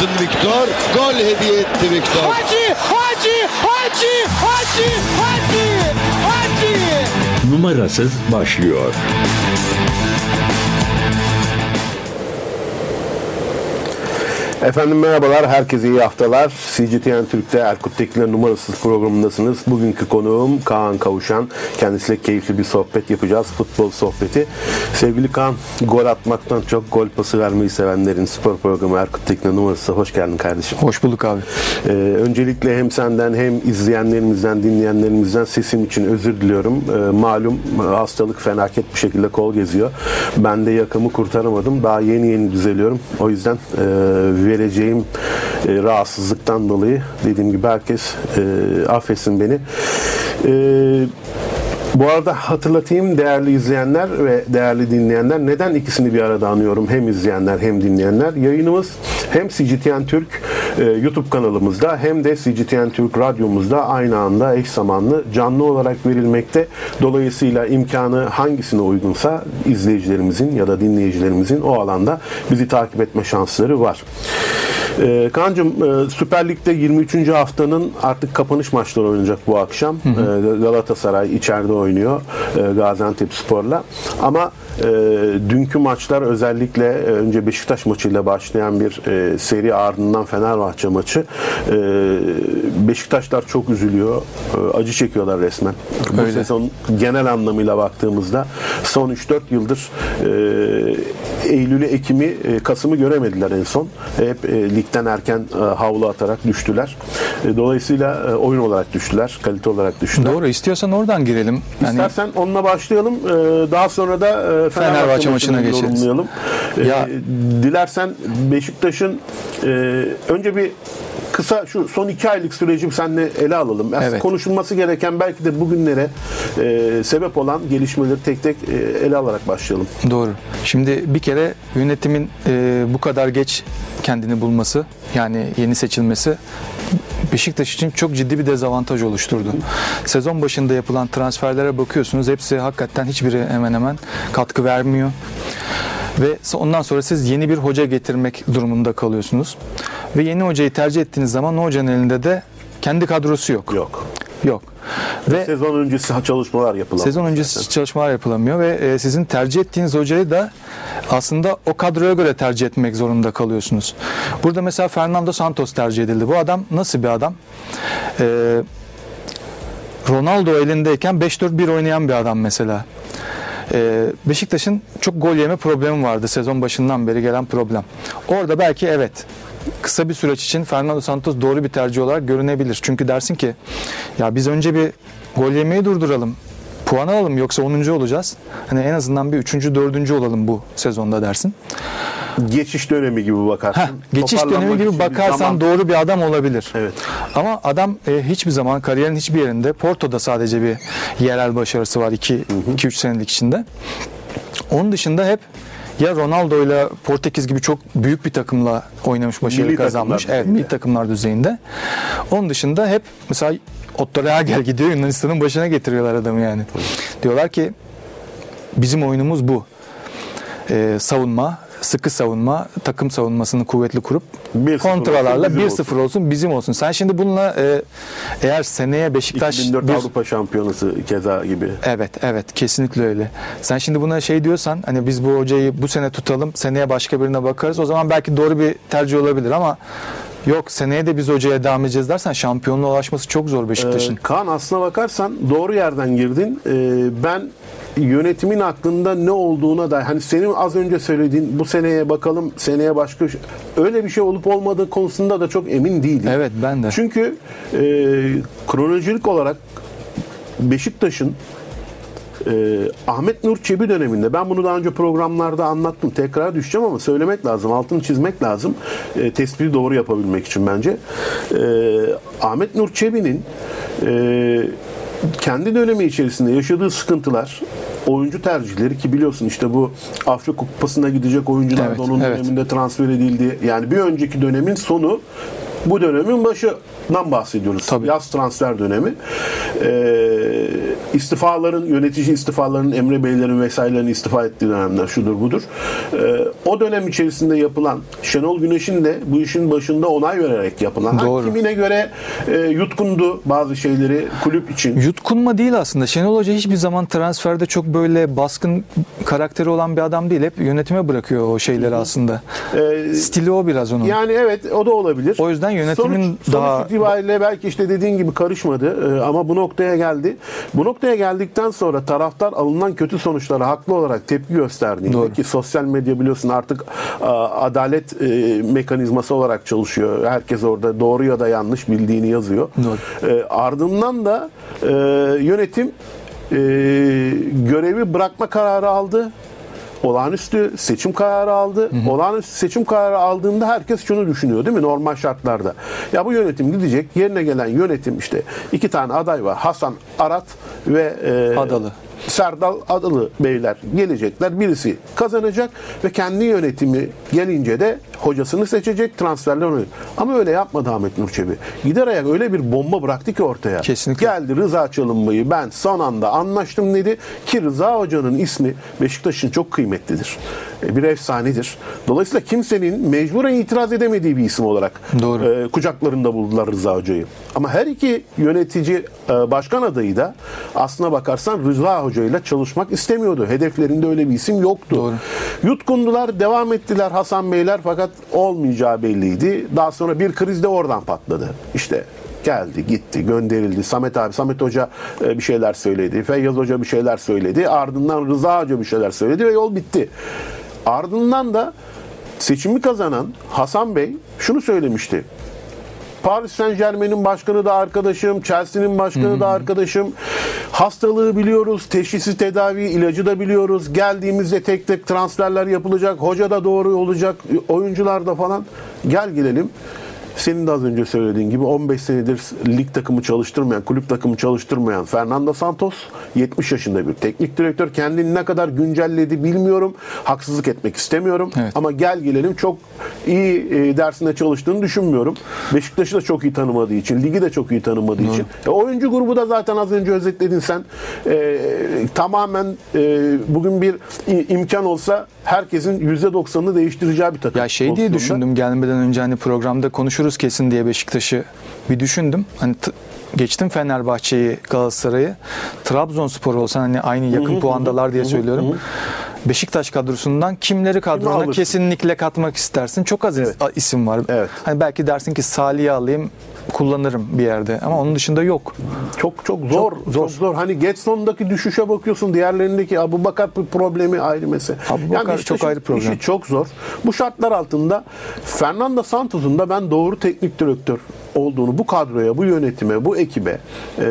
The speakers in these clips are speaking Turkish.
yaptın Viktor. Gol hediye etti Viktor. Hacı, Hacı, Hacı, Hacı, Hacı, Hacı. Numarasız başlıyor. Efendim merhabalar, herkese iyi haftalar. CGTN Türk'te Erkut Tekin'le numarasız programındasınız. Bugünkü konuğum Kaan Kavuşan. Kendisiyle keyifli bir sohbet yapacağız, futbol sohbeti. Sevgili Kaan, gol atmaktan çok gol pası vermeyi sevenlerin spor programı Erkut Tekin'le numarası. Hoş geldin kardeşim. Hoş bulduk abi. Ee, öncelikle hem senden hem izleyenlerimizden, dinleyenlerimizden sesim için özür diliyorum. Ee, malum hastalık fenaket bir şekilde kol geziyor. Ben de yakamı kurtaramadım. Daha yeni yeni düzeliyorum. O yüzden e, vereceğim e, rahatsızlıktan dolayı dediğim gibi herkes e, affetsin beni. E, bu arada hatırlatayım değerli izleyenler ve değerli dinleyenler neden ikisini bir arada anıyorum hem izleyenler hem dinleyenler. Yayınımız hem CGTN Türk e, YouTube kanalımızda hem de CGTN Türk radyomuzda aynı anda eş zamanlı canlı olarak verilmekte. Dolayısıyla imkanı hangisine uygunsa izleyicilerimizin ya da dinleyicilerimizin o alanda bizi takip etme şansları var. Ee, Kaan'cığım e, Süper Lig'de 23. haftanın artık kapanış maçları oynanacak bu akşam. Ee, Galatasaray içeride oynuyor e, Gaziantep Spor'la. Ama e, dünkü maçlar özellikle e, önce Beşiktaş maçıyla başlayan bir e, seri ardından Fenerbahçe maçı. E, Beşiktaşlar çok üzülüyor. E, acı çekiyorlar resmen. Bu Öyle. sezon genel anlamıyla baktığımızda son 3-4 yıldır e, Eylül'ü, Ekim'i, e, Kasım'ı göremediler en son. Hep e, ligden erken e, havlu atarak düştüler. Dolayısıyla oyun olarak düştüler, kalite olarak düştüler. Doğru istiyorsan oradan girelim. Yani İstersen onunla başlayalım. Daha sonra da Fenerbahçe, Fenerbahçe maçına geçeriz. Ya- dilersen Beşiktaş'ın önce bir kısa şu son iki aylık süreci seninle ele alalım. Aslında Evet. Konuşulması gereken belki de bugünlere e, sebep olan gelişmeleri tek tek e, ele alarak başlayalım. doğru. Şimdi bir kere yönetimin e, bu kadar geç kendini bulması yani yeni seçilmesi Beşiktaş için çok ciddi bir dezavantaj oluşturdu. Sezon başında yapılan transferlere bakıyorsunuz hepsi hakikaten hiçbiri hemen hemen katkı vermiyor. Ve ondan sonra siz yeni bir hoca getirmek durumunda kalıyorsunuz. Ve yeni hocayı tercih ettiğiniz zaman o hocanın elinde de kendi kadrosu yok. Yok. Yok. Ve Sezon öncesi çalışmalar yapılan. Sezon öncesi çalışmalar yapılamıyor ve e, sizin tercih ettiğiniz hocayı da aslında o kadroya göre tercih etmek zorunda kalıyorsunuz. Burada mesela Fernando Santos tercih edildi. Bu adam nasıl bir adam? E, Ronaldo elindeyken 5-4-1 oynayan bir adam mesela. E, Beşiktaş'ın çok gol yeme problemi vardı sezon başından beri gelen problem. Orada belki evet kısa bir süreç için Fernando Santos doğru bir tercih olarak görünebilir. Çünkü dersin ki ya biz önce bir gol yemeyi durduralım. Puan alalım yoksa 10. olacağız. Hani en azından bir 3. 4. olalım bu sezonda dersin. Geçiş dönemi gibi bakarsın. Heh, geçiş dönemi gibi bakarsan zaman- doğru bir adam olabilir. Evet. Ama adam e, hiçbir zaman kariyerin hiçbir yerinde Porto'da sadece bir yerel başarısı var 2-3 senelik içinde. Onun dışında hep ya Ronaldo ile Portekiz gibi çok büyük bir takımla oynamış, başarı Milli kazanmış. Evet, milli takımlar düzeyinde. Onun dışında hep mesela Otto Rehagel gidiyor Yunanistan'ın başına getiriyorlar adamı yani. Diyorlar ki bizim oyunumuz bu. Ee, savunma, sıkı savunma, takım savunmasını kuvvetli kurup 1-0 kontralarla olsun, bizim 1-0 olsun. bizim olsun. Sen şimdi bununla e, eğer seneye Beşiktaş 2004 bir- Avrupa Şampiyonası keza gibi. Evet, evet kesinlikle öyle. Sen şimdi buna şey diyorsan hani biz bu hocayı bu sene tutalım, seneye başka birine bakarız. O zaman belki doğru bir tercih olabilir ama yok seneye de biz hocaya devam edeceğiz dersen şampiyonluğa ulaşması çok zor Beşiktaş'ın. Ee, Kaan aslına bakarsan doğru yerden girdin. Ee, ben yönetimin aklında ne olduğuna da hani senin az önce söylediğin bu seneye bakalım seneye başka öyle bir şey olup olmadığı konusunda da çok emin değilim. Evet ben de. Çünkü e, kronolojik olarak Beşiktaş'ın e, Ahmet Nur Çebi döneminde ben bunu daha önce programlarda anlattım. Tekrar düşeceğim ama söylemek lazım. Altını çizmek lazım. E, tespiti doğru yapabilmek için bence. E, Ahmet Nur Çebi'nin e, kendi dönemi içerisinde yaşadığı sıkıntılar oyuncu tercihleri ki biliyorsun işte bu Afrika Kupası'na gidecek oyuncular Evet, da onun evet. döneminde transfer edildi. Yani bir önceki dönemin sonu Bu dönemin başından bahsediyoruz. Tabii. Yaz transfer dönemi. Ee, istifaların, yönetici istifaların, Emre Beylerin vesairelerin istifa ettiği dönemler şudur budur. Ee, o dönem içerisinde yapılan Şenol Güneş'in de bu işin başında onay vererek yapılan. Doğru. kimine göre e, yutkundu bazı şeyleri kulüp için. Yutkunma değil aslında. Şenol Hoca hiçbir zaman transferde çok böyle baskın karakteri olan bir adam değil. Hep yönetime bırakıyor o şeyleri aslında. Ee, Stili o biraz onun. Yani evet o da olabilir. O yüzden yönetimin sonuç, daha- sonuç itibariyle belki işte dediğin gibi karışmadı Ee, ama bu noktaya geldi. Bu noktaya geldikten sonra taraftar alınan kötü sonuçlara haklı olarak tepki gösterdiğinde Doğru. ki sosyal medya biliyorsun artık a, adalet e, mekanizması olarak çalışıyor. Herkes orada doğru ya da yanlış bildiğini yazıyor. Doğru. Ee, ardından da e, yönetim e, görevi bırakma kararı aldı. Olağanüstü seçim kararı aldı. Olağanüstü seçim kararı aldığında herkes şunu düşünüyor değil mi normal şartlarda? Ya bu yönetim gidecek. Yerine gelen yönetim işte iki tane aday var. Hasan Arat ve e, Adalı. Serdal Adalı beyler gelecekler. Birisi kazanacak ve kendi yönetimi gelince de hocasını seçecek, transferler onu. Ama öyle yapmadı Ahmet Nur Çebi. Gider ayak öyle bir bomba bıraktı ki ortaya. Kesinlikle. Geldi Rıza Çalınbay'ı ben son anda anlaştım dedi ki Rıza Hoca'nın ismi Beşiktaş'ın çok kıymetlidir. E, Bir efsanedir. Dolayısıyla kimsenin mecburen itiraz edemediği bir isim olarak Doğru. e, kucaklarında buldular Rıza Hoca'yı. Ama her iki yönetici e, başkan adayı da aslına bakarsan Rıza Hoca ile çalışmak istemiyordu. Hedeflerinde öyle bir isim yoktu. Doğru. Yutkundular, devam ettiler Hasan Beyler fakat olmayacağı belliydi. Daha sonra bir kriz de oradan patladı. İşte geldi, gitti, gönderildi. Samet abi, Samet Hoca e, bir şeyler söyledi. Feyyaz Hoca bir şeyler söyledi. Ardından Rıza Hoca bir şeyler söyledi ve yol bitti. Ardından da seçimi kazanan Hasan Bey şunu söylemişti. Paris Saint Germain'in başkanı da arkadaşım, Chelsea'nin başkanı da arkadaşım. Hastalığı biliyoruz, teşhisi tedavi, ilacı da biliyoruz. Geldiğimizde tek tek transferler yapılacak, hoca da doğru olacak, oyuncular da falan. Gel gelelim. Senin de az önce söylediğin gibi 15 senedir lig takımı çalıştırmayan, kulüp takımı çalıştırmayan Fernando Santos 70 yaşında bir teknik direktör. Kendini ne kadar güncelledi bilmiyorum. Haksızlık etmek istemiyorum. Evet. Ama gel gelelim çok iyi e, dersinde çalıştığını düşünmüyorum. Beşiktaş'ı da çok iyi tanımadığı için, ligi de çok iyi tanımadığı için. E, oyuncu grubu da zaten az önce özetledin sen. E, tamamen e, bugün bir imkan olsa herkesin %90'ını değiştireceği bir takım. Ya şey diye pozisyonda. düşündüm gelmeden önce hani programda konuşuruz kesin diye Beşiktaş'ı bir düşündüm. Hani geçtim Fenerbahçe'yi, Galatasaray'ı. Trabzonspor olsan hani aynı yakın puandalar diye söylüyorum. Beşiktaş kadrosundan kimleri kadrona kesinlikle katmak istersin? Çok az Evet. isim var. Evet. Hani belki dersin ki Salih'i alayım kullanırım bir yerde ama onun dışında yok. Çok çok zor, Çok çok zor. zor. Hani Getson'daki düşüşe bakıyorsun, diğerlerindeki Abu Bakar problemi ayrı mesele. Abubakar Beşiktaş'ın çok ayrı problem. işi çok zor. Bu şartlar altında Fernando Santos'un da ben doğru teknik direktör olduğunu bu kadroya, bu yönetime, bu ekibe, e,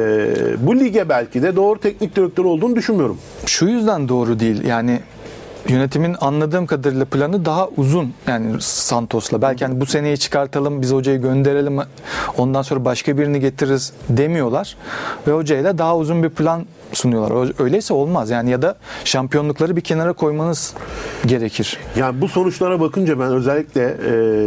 bu lige belki de doğru teknik direktör olduğunu düşünmüyorum. Şu yüzden doğru değil. Yani yönetimin anladığım kadarıyla planı daha uzun yani Santos'la. Belki hani bu seneyi çıkartalım, biz hocayı gönderelim, ondan sonra başka birini getiririz demiyorlar. Ve hocayla daha uzun bir plan sunuyorlar. Öyleyse olmaz yani ya da şampiyonlukları bir kenara koymanız gerekir. Yani bu sonuçlara bakınca ben özellikle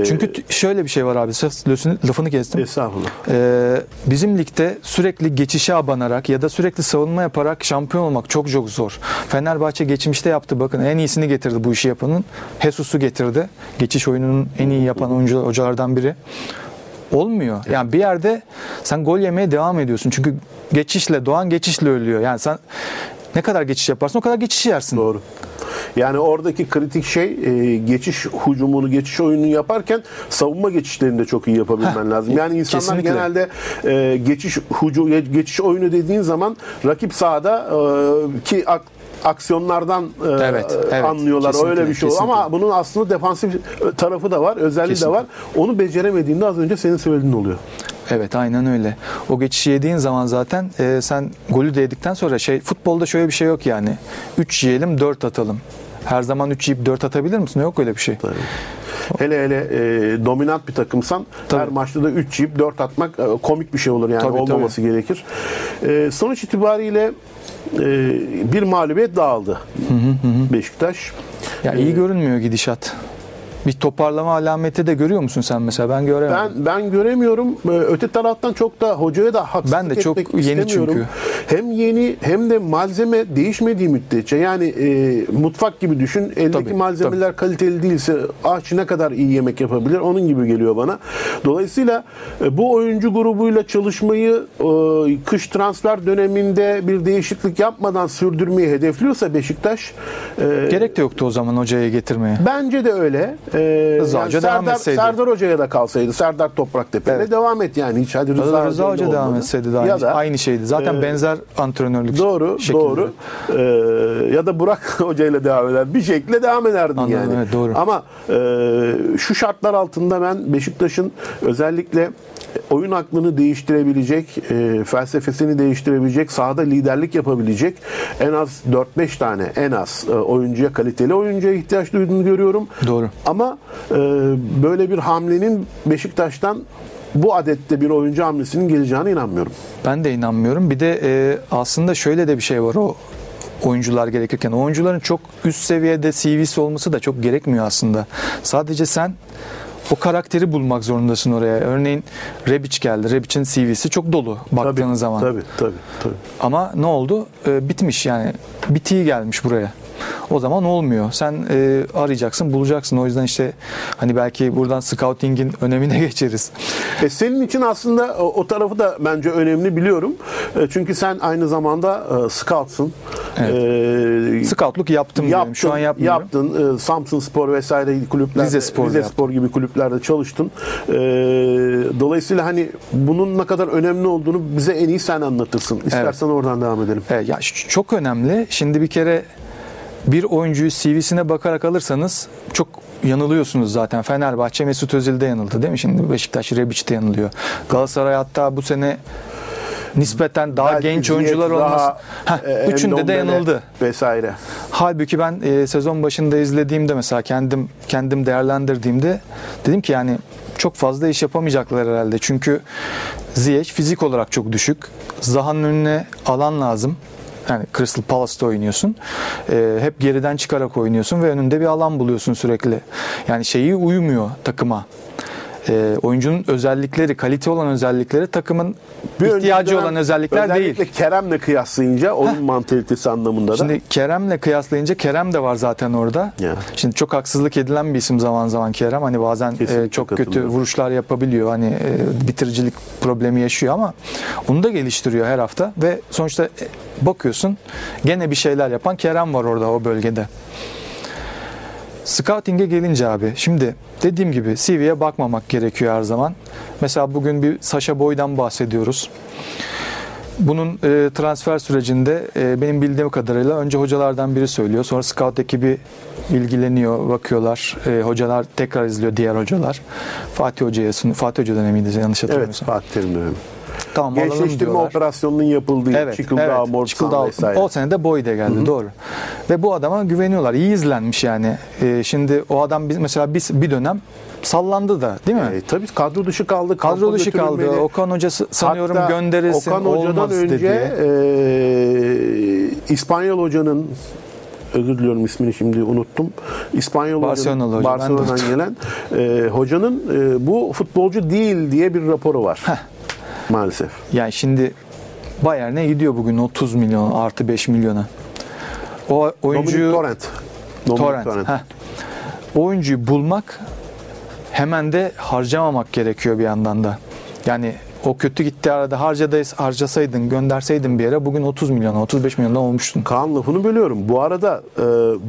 e, Çünkü şöyle bir şey var abi, lafını- kestim. estağfurullah. Ee, bizim ligde sürekli geçişe abanarak ya da sürekli savunma yaparak şampiyon olmak çok çok zor. Fenerbahçe geçmişte yaptı bakın en iyisini getirdi bu işi yapanın. Jesus'u getirdi. Geçiş oyununun en iyi yapan oyuncu, hocalardan biri. Olmuyor. Yani bir yerde sen gol yemeye devam ediyorsun. Çünkü geçişle Doğan geçişle ölüyor. Yani sen ne kadar geçiş yaparsın o kadar geçiş yersin. Doğru. Yani oradaki kritik şey e, geçiş hücumunu, geçiş oyununu yaparken savunma geçişlerini de çok iyi yapabilmen lazım. Yani insanlar kesinlikle. genelde e, geçiş hücum geçiş oyunu dediğin zaman rakip sahada e, ki ak- aksiyonlardan e, Evet, evet. anlıyorlar. Kesinlikle, Öyle bir şey oluyor. Ama kesinlikle. bunun aslında defansif tarafı da var, özelliği de Kesinlikle. var. Onu beceremediğinde az önce senin söylediğin oluyor. Evet aynen öyle. O geçişi yediğin zaman zaten e, sen golü de yedikten sonra şey futbolda şöyle bir şey yok yani. 3 yiyelim 4 atalım. Her zaman 3 yiyip 4 atabilir misin? Yok öyle bir şey. Hele hele e, dominant bir takımsan Tabii. her maçta da 3 yiyip 4 atmak e, komik bir şey olur yani Tabii, olmaması gerekir. E, sonuç itibariyle bir mağlubiyet dağıldı Beşiktaş. Ya iyi görünmüyor gidişat. Bir toparlama alameti de görüyor musun sen mesela? Ben göremedim. Ben ben göremiyorum. Ee, Öte taraftan çok da hocaya da haksızlık Ben de çok yeni istemiyorum. Hem yeni hem de malzeme değişmediği müddetçe yani e, mutfak gibi düşün. Eldeki Tabii, malzemeler kaliteli değilse aşçı ne kadar iyi yemek yapabilir? Onun gibi geliyor bana. Dolayısıyla e, bu oyuncu grubuyla çalışmayı e, kış transfer döneminde bir değişiklik yapmadan sürdürmeyi hedefliyorsa Beşiktaş e, Gerek de yoktu o zaman hocaya getirmeye. Bence de öyle. Ee, Rıza Hoca devam Serdar, etseydi. Serdar Hoca'ya da kalsaydı. Serdar Topraktepe'yle Evet. devam et yani. Hiç hadi Rıza, Rıza, Rıza Hoca devam olmadı. etseydi de aynı, Ya da aynı şeydi. Zaten e, benzer antrenörlük Doğru, şekilleri. doğru. Ee, ya da Burak Hoca ile devam eder. Bir şekilde devam ederdin Anladım, yani. evet, doğru. Ama e, şu şartlar altında ben Beşiktaş'ın özellikle oyun aklını değiştirebilecek, e, felsefesini değiştirebilecek, sahada liderlik yapabilecek en az 4-5 tane en az e, oyuncuya, kaliteli oyuncuya ihtiyaç duyduğunu görüyorum. Doğru. Ama e, böyle bir hamlenin Beşiktaş'tan bu adette bir oyuncu hamlesinin geleceğine inanmıyorum. Ben de inanmıyorum. Bir de e, aslında şöyle de bir şey var o oyuncular gerekirken. Oyuncuların çok üst seviyede CV'si olması da çok gerekmiyor aslında. Sadece sen o karakteri bulmak zorundasın oraya. Örneğin Rebic geldi. Rebic'in CV'si çok dolu baktığın zaman. Tabii, tabii, tabii. Ama ne oldu? E, bitmiş yani. Bitiği gelmiş buraya. O zaman olmuyor. Sen e, arayacaksın, bulacaksın. O yüzden işte hani belki buradan scouting'in önemine geçeriz. E senin için aslında o, o tarafı da bence önemli biliyorum. E, çünkü sen aynı zamanda e, scoutsun. E, Scoutluk yaptım diyorum. Şu an yapmıyorum. Yaptın. E, Samsun Spor vesaire kulüplerde, Rize Spor Rize. Spor gibi kulüplerde çalıştın. E, dolayısıyla hani bunun ne kadar önemli olduğunu bize en iyi sen anlatırsın. İstersen oradan devam edelim. E, ya çok önemli. Şimdi bir kere bir oyuncuyu CV'sine bakarak alırsanız çok yanılıyorsunuz zaten. Fenerbahçe Mesut Özil'de yanıldı değil mi? Şimdi Beşiktaş Rebic'te yanılıyor. Galatasaray hatta bu sene nispeten daha Belki genç oyuncular olması. Heh, üçünde de yanıldı. Vesaire. Halbuki ben e, sezon başında izlediğimde mesela kendim kendim değerlendirdiğimde dedim ki yani çok fazla iş yapamayacaklar herhalde. Çünkü Ziyech fizik olarak çok düşük. Zaha'nın önüne alan lazım. Yani Crystal Palace'ta oynuyorsun. E, hep geriden çıkarak oynuyorsun ve önünde bir alan buluyorsun sürekli. Yani şeyi uyumuyor takıma. E, oyuncunun özellikleri, kalite olan özellikleri takımın Bir ihtiyacı olan özellikler değil. Özellikle Kerem'le kıyaslayınca oyun mantalitesi anlamında da. Şimdi Kerem'le kıyaslayınca Kerem de var zaten orada. Ya. Şimdi çok haksızlık edilen bir isim zaman zaman Kerem. Hani bazen Kesinlikle e, çok kötü vuruşlar yapabiliyor. Hani e, bitiricilik problemi yaşıyor ama onu da geliştiriyor her hafta ve sonuçta e, bakıyorsun gene bir şeyler yapan Kerem var orada o bölgede. Scouting'e gelince abi şimdi dediğim gibi CV'ye bakmamak gerekiyor her zaman. Mesela bugün bir Sasha Boy'dan bahsediyoruz. Bunun e, transfer sürecinde e, benim bildiğim kadarıyla önce hocalardan biri söylüyor. Sonra scout ekibi ilgileniyor, bakıyorlar. E, hocalar tekrar izliyor diğer hocalar. Fatih Hoca'ya. Fatih Hoca dönemiydi yanlış Evet hatırlamıyorsam. Fatih Terim dönemi. Tamam Gençleştirme operasyonunun yapıldığı Evet, Çıkıldağ, evet. Morsan Çıkıldağ. vesaire. O sene de Boy da geldi doğru. Ve bu adama güveniyorlar. İyi izlenmiş yani. E, şimdi o adam biz mesela biz bir dönem sallandı da değil mi? E, tabii kadro dışı kaldı. Kadro dışı kaldı. Okan Hoca sanıyorum Hatta gönderilsin Okan Hoca'dan önce dedi. e, İspanyol Hoca'nın özür diliyorum ismini şimdi unuttum. İspanyol Barcelonalı hoca, Barcelona'dan gelen e, hocanın e, bu futbolcu değil diye bir raporu var. Maalesef. Yani şimdi Bayern'e gidiyor bugün 30 milyon artı 5 milyona. O oyuncuyu Dominic Torrent. Dominic Torrent. Torrent. heh. O oyuncuyu bulmak hemen de harcamamak gerekiyor bir yandan da. Yani o kötü gitti arada harcaday, harcasaydın, gönderseydin bir yere bugün 30 milyona, 35 milyona olmuştun. Kaan lafını bölüyorum. Bu arada e,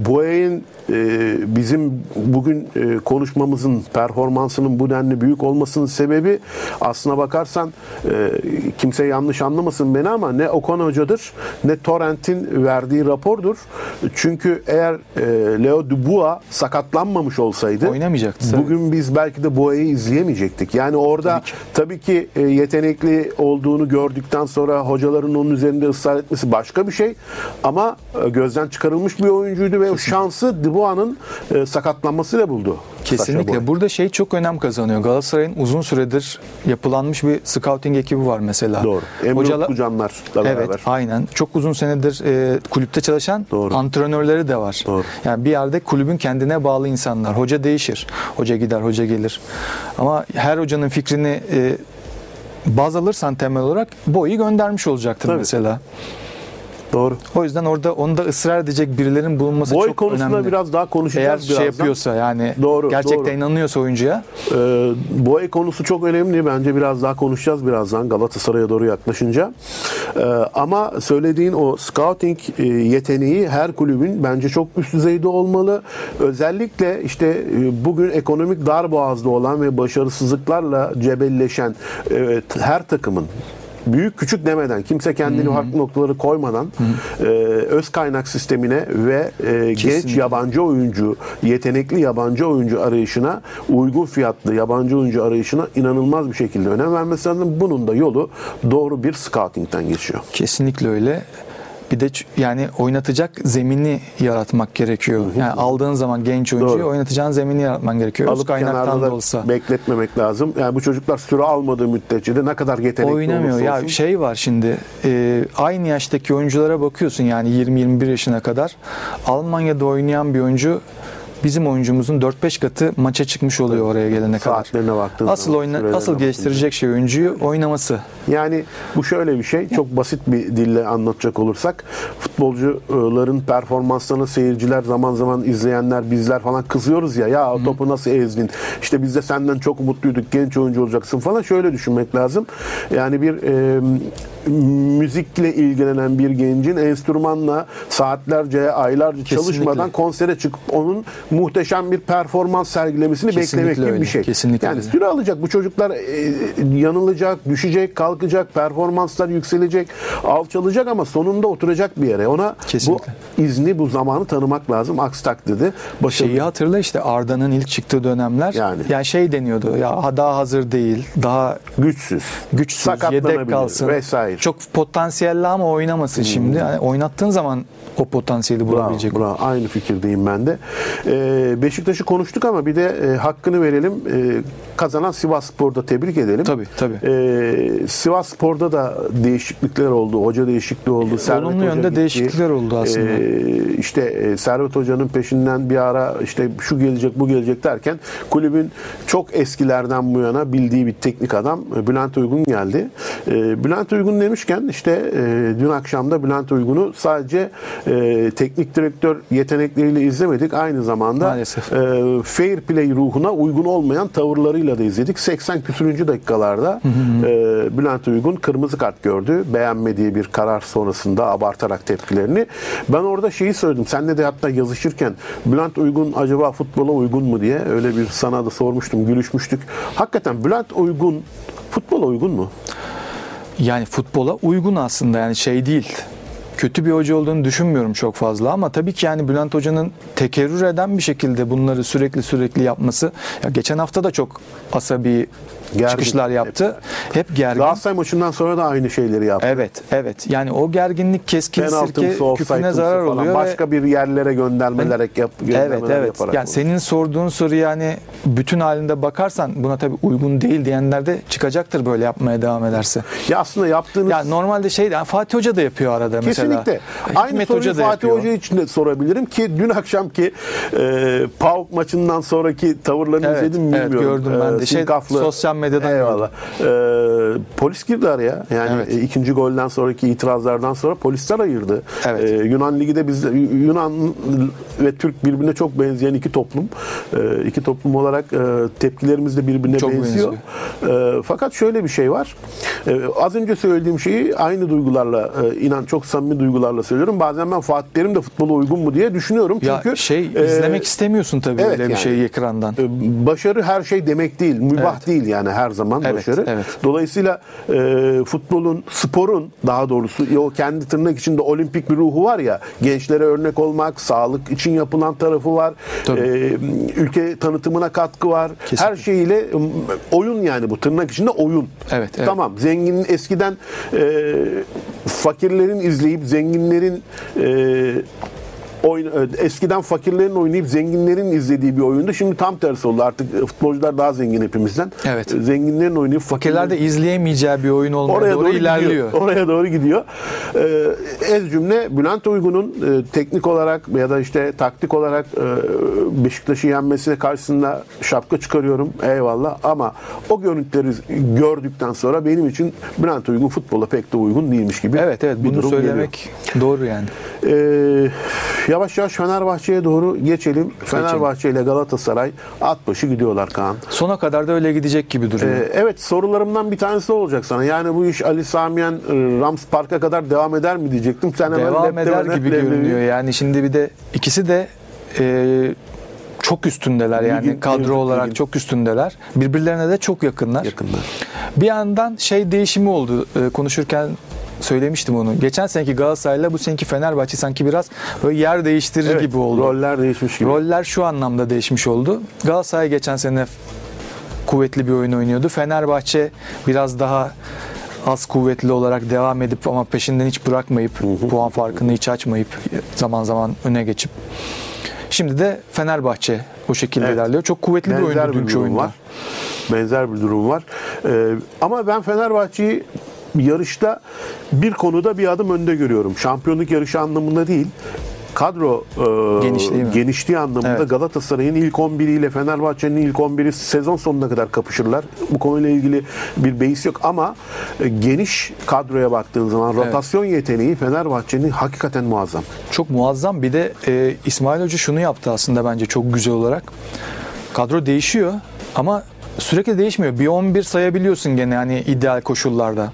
Boya'nın e, bizim bugün e, konuşmamızın performansının bu denli büyük olmasının sebebi aslına bakarsan e, kimse yanlış anlamasın beni ama ne Okan Hoca'dır ne Torrent'in verdiği rapordur. Çünkü eğer e, Leo Dubois sakatlanmamış olsaydı Oynamayacaktı, tabii. bugün biz belki de Boya'yı izleyemeyecektik. Yani orada tabii ki, e, yetenekli olduğunu gördükten sonra hocaların onun üzerinde ısrar etmesi başka bir şey. Ama e, gözden çıkarılmış bir oyuncuydu ve o şansı Dubois'ın e, sakatlanmasıyla buldu. Kesinlikle. Burada şey çok önem kazanıyor. Galatasaray'ın uzun süredir yapılanmış bir scouting ekibi var mesela. Doğru. Emre Hocala- Utkucanlarla Evet, beraber. aynen. Çok uzun senedir e, kulüpte çalışan Doğru. antrenörleri de var. Doğru. Yani bir yerde kulübün kendine bağlı insanlar. Hoca değişir. Hoca gider, hoca gelir. Ama her hocanın fikrini e, baz alırsan temel olarak boyu göndermiş olacaktır Tabii. mesela. Doğru. O yüzden orada onu da ısrar edecek birilerin bulunması Boy çok konusunda önemli. biraz daha Eğer konuşacağız şey birazdan. yapıyorsa yani Doğru, gerçekten doğru. inanıyorsa oyuncuya Ee, boy konusu çok önemli. Bence biraz daha konuşacağız birazdan Galatasaray'a doğru yaklaşınca. Ee, ama söylediğin o scouting e, yeteneği her kulübün bence çok üst düzeyde olmalı. Özellikle işte e, bugün ekonomik darboğazda olan ve başarısızlıklarla cebelleşen e, her takımın büyük küçük demeden kimse kendini haklı noktaları koymadan e, öz kaynak sistemine ve e, genç yabancı oyuncu, yetenekli yabancı oyuncu arayışına, uygun fiyatlı yabancı oyuncu arayışına inanılmaz bir şekilde önem vermesi lazım. Bunun da yolu doğru bir scouting'den geçiyor. Kesinlikle öyle. Bir de yani oynatacak zemini yaratmak gerekiyor. Yani aldığın zaman genç oyuncuyu Doğru. oynatacağın zemini yaratman gerekiyor. Alıp kaynaktan kenarda da da olsa. bekletmemek lazım. Yani bu çocuklar süre almadığı müddetçe de ne kadar yetenekli Oynamıyor. olursa Ya olsun. şey var şimdi e, aynı yaştaki oyunculara bakıyorsun yani 20-21 yaşına kadar Almanya'da oynayan bir oyuncu bizim oyuncumuzun 4-5 katı maça çıkmış oluyor oraya gelene kadar. Saatlerine baktığın Asıl oyna, asıl geliştirecek şey oyuncuyu oynaması. Yani bu şöyle bir şey. Çok basit bir dille anlatacak olursak futbolcuların performanslarına seyirciler zaman zaman izleyenler bizler falan kızıyoruz ya. Ya o topu nasıl ezdin? İşte biz de senden çok umutluyduk. Genç oyuncu olacaksın falan. Şöyle düşünmek lazım. Yani bir e, müzikle ilgilenen bir gencin enstrümanla saatlerce, aylarca Kesinlikle. çalışmadan konsere çıkıp onun muhteşem bir performans sergilemesini Kesinlikle beklemek gibi öyle. bir şey. Kesinlikle yani öyle. süre alacak. Bu çocuklar e, yanılacak, düşecek, kalkacak, performanslar yükselecek, alçalacak ama sonunda oturacak bir yere. Ona Kesinlikle. bu izni, bu zamanı tanımak lazım. Aksi takdirde başarılı. Şeyi hatırla işte Arda'nın ilk çıktığı dönemler Yani. yani şey deniyordu ya ha- daha hazır değil daha güçsüz, güçsüz yedek kalsın vesaire. Çok potansiyelli ama oynamasın şimdi yani oynattığın zaman o potansiyeli bulabilecek. Bravo, bravo. Aynı fikirdeyim ben de. Ee, Beşiktaş'ı konuştuk ama bir de e, hakkını verelim. E, kazanan Sivas Spor'da tebrik edelim. Tabii, tabii. Ee, Sivas Spor'da da değişiklikler oldu. Hoca değişikliği oldu. Servet Olumlu Hoca yönde gitti. değişiklikler oldu aslında. Ee, işte e, Servet Hoca'nın peşinden bir ara işte şu gelecek bu gelecek derken kulübün çok eskilerden bu yana bildiği bir teknik adam e, Bülent Uygun geldi. E, Bülent Uygun demişken işte e, dün akşam da Bülent Uygun'u sadece e, teknik direktör yetenekleriyle izlemedik. Aynı zamanda Maalesef. e, fair play ruhuna uygun olmayan tavırlarıyla da izledik. 80 küsürüncü dakikalarda e, Bülent Uygun kırmızı kart gördü. Beğenmediği bir karar sonrasında abartarak tepkilerini. Ben orada şeyi söyledim. Senle de hatta yazışırken Bülent Uygun acaba futbola uygun mu diye öyle bir sana da sormuştum. Gülüşmüştük. Hakikaten Bülent Uygun futbola uygun mu? Yani futbola uygun aslında yani şey değil. Kötü bir hoca olduğunu düşünmüyorum çok fazla ama tabii ki yani Bülent Hoca'nın tekerrür eden bir şekilde bunları sürekli sürekli yapması. Ya geçen hafta da çok asabi Gergin. çıkışlar yaptı. Hep gergin. Galatasaray maçından sonra da aynı şeyleri yaptı. Evet, evet. Yani o gerginlik keskin sirke Penaltımsı, küpüne offside'ımsı zarar falan. oluyor. ve- Başka bir yerlere göndermelerek yap, Evet göndermeler evet. yaparak Yani oldu. senin sorduğun soru yani bütün halinde bakarsan buna tabii uygun değil diyenler de çıkacaktır böyle yapmaya devam ederse. Ya aslında yaptığınız Ya normalde şey yani Fatih Hoca da yapıyor arada mesela. Kesinlikle. Aynı Hikmet soruyu Hoca Fatih yapıyor. Hoca için de sorabilirim ki dün akşamki e, PAOK maçından sonraki tavırlarını Evet, izledim evet, bilmiyorum. gördüm ben de. E, Şey, sosyal medyadan Eyvallah. E, polis girdi araya. Yani Evet. e, ikinci golden sonraki itirazlardan sonra polisler ayırdı. Evet. E, Yunan Ligi de biz Yunan ve Türk birbirine çok benzeyen iki toplum. E, iki toplum olarak e, tepkilerimiz de birbirine Çok benziyor. E, fakat şöyle bir şey var. E, az önce söylediğim şeyi aynı duygularla e, inan çok samimi samimi duygularla söylüyorum. Bazen ben Fatih Terim de futbola uygun mu diye düşünüyorum. Ya Çünkü şey e, izlemek istemiyorsun tabii evet öyle bir yani. şeyi ekrandan. e, başarı her şey demek değil. Mübah Evet. değil yani her zaman Evet, başarı. evet. Dolayısıyla e, futbolun, sporun daha doğrusu o kendi tırnak içinde olimpik bir ruhu var ya. Gençlere örnek olmak, sağlık için yapılan tarafı var. Tabii. E, ülke tanıtımına katkı var. Kesinlikle. Her şeyiyle oyun yani bu tırnak içinde oyun. Evet, evet. Tamam zenginin eskiden e, fakirlerin izleyip zenginlerin e, oyun, eskiden fakirlerin oynayıp zenginlerin izlediği bir oyundu. Şimdi tam tersi oldu. Artık e, futbolcular daha zengin hepimizden. Evet. E, Zenginlerin oynayıp Fakirler de izleyemeyeceği bir oyun olmaya Oraya doğru, doğru ilerliyor. gidiyor. Oraya doğru gidiyor. Ee, ez cümle Bülent Uygun'un e, teknik olarak ya da işte taktik olarak e, Beşiktaş'ı yenmesine karşısında şapka çıkarıyorum. Eyvallah. Ama o görüntüleri gördükten sonra benim için Bülent Uygun futbola pek de uygun değilmiş gibi. Evet evet bunu durum söylemek doğru yani. geliyor. Ee, yavaş yavaş Fenerbahçe'ye doğru geçelim. Fenerbahçe ile Galatasaray at başı gidiyorlar Kaan. Sona kadar da öyle gidecek gibi duruyor. Ee, evet sorularımdan bir tanesi de olacak sana. Yani bu iş Ali Samiyen e, Rams Park'a kadar devam eder mi diyecektim. Sen hemen Devam lep eder demeden gibi leblebi- görünüyor yani şimdi bir de ikisi de e, çok üstündeler yani Ligin- kadro ligin- olarak ligin. çok üstündeler. Birbirlerine de çok yakınlar. Yakınlar. Bir yandan şey değişimi oldu e, konuşurken söylemiştim onu. Geçen seneki Galatasaray'la bu seneki Fenerbahçe sanki biraz böyle yer değiştirir Evet, gibi oldu. Roller değişmiş gibi. Roller şu anlamda değişmiş oldu. Galatasaray geçen sene kuvvetli bir oyun oynuyordu. Fenerbahçe biraz daha az kuvvetli olarak devam edip ama peşinden hiç bırakmayıp puan farkını hiç açmayıp zaman zaman öne geçip şimdi de Fenerbahçe o şekilde Evet. ilerliyor. Çok kuvvetli bir Benzer oyundu bir dünkü durum oyunda. var. Benzer bir durum var. Ee, ama ben Fenerbahçe'yi yarışta bir konuda bir adım önde görüyorum. Şampiyonluk yarışı anlamında değil. Kadro e, Genişliği mi? genişliği anlamında Evet. Galatasaray'ın ilk 11'i ile Fenerbahçe'nin ilk 11'i sezon sonuna kadar kapışırlar. Bu konuyla ilgili bir beis yok ama e, geniş kadroya baktığın zaman rotasyon yeteneği Fenerbahçe'nin hakikaten muazzam. Çok muazzam. Bir de e, İsmail Hoca şunu yaptı aslında bence çok güzel olarak. Kadro değişiyor ama sürekli değişmiyor. Bir 11 sayabiliyorsun gene yani ideal koşullarda.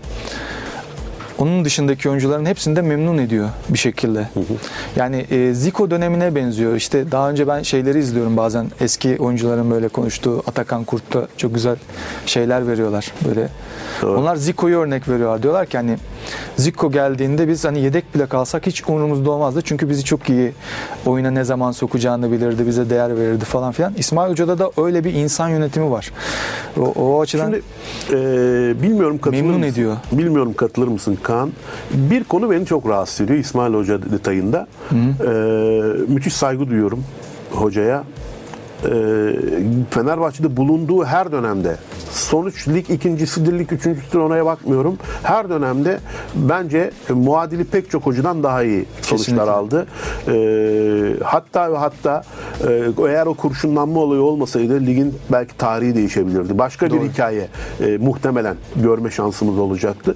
Onun dışındaki oyuncuların hepsini de memnun ediyor bir şekilde. Yani e, Zico dönemine benziyor. İşte daha önce ben şeyleri izliyorum bazen. Eski oyuncuların böyle konuştuğu Atakan Kurt'ta çok güzel şeyler veriyorlar. Böyle onlar Zico'yu örnek veriyorlar. Diyorlar ki hani Zico geldiğinde biz hani yedek bile kalsak hiç umurumuzda olmazdı. Çünkü bizi çok iyi oyuna ne zaman sokacağını bilirdi, bize değer verirdi falan filan. İsmail Hoca'da da öyle bir insan yönetimi var. O, o açıdan Şimdi e, bilmiyorum katılır Memnun mısın? ediyor. Bilmiyorum katılır mısın Kaan? Bir konu beni çok rahatsız ediyor İsmail Hoca detayında. E, müthiş saygı duyuyorum hocaya. E, Fenerbahçe'de bulunduğu her dönemde sonuç lig ikincisidir, lig üçüncüsüdür oraya bakmıyorum. Her dönemde bence muadili pek çok hocadan daha iyi sonuçlar Kesinlikle. aldı. E, hatta ve hatta e, eğer o kurşunlanma olayı olmasaydı ligin belki tarihi değişebilirdi. Başka bir Doğru. hikaye e, muhtemelen görme şansımız olacaktı.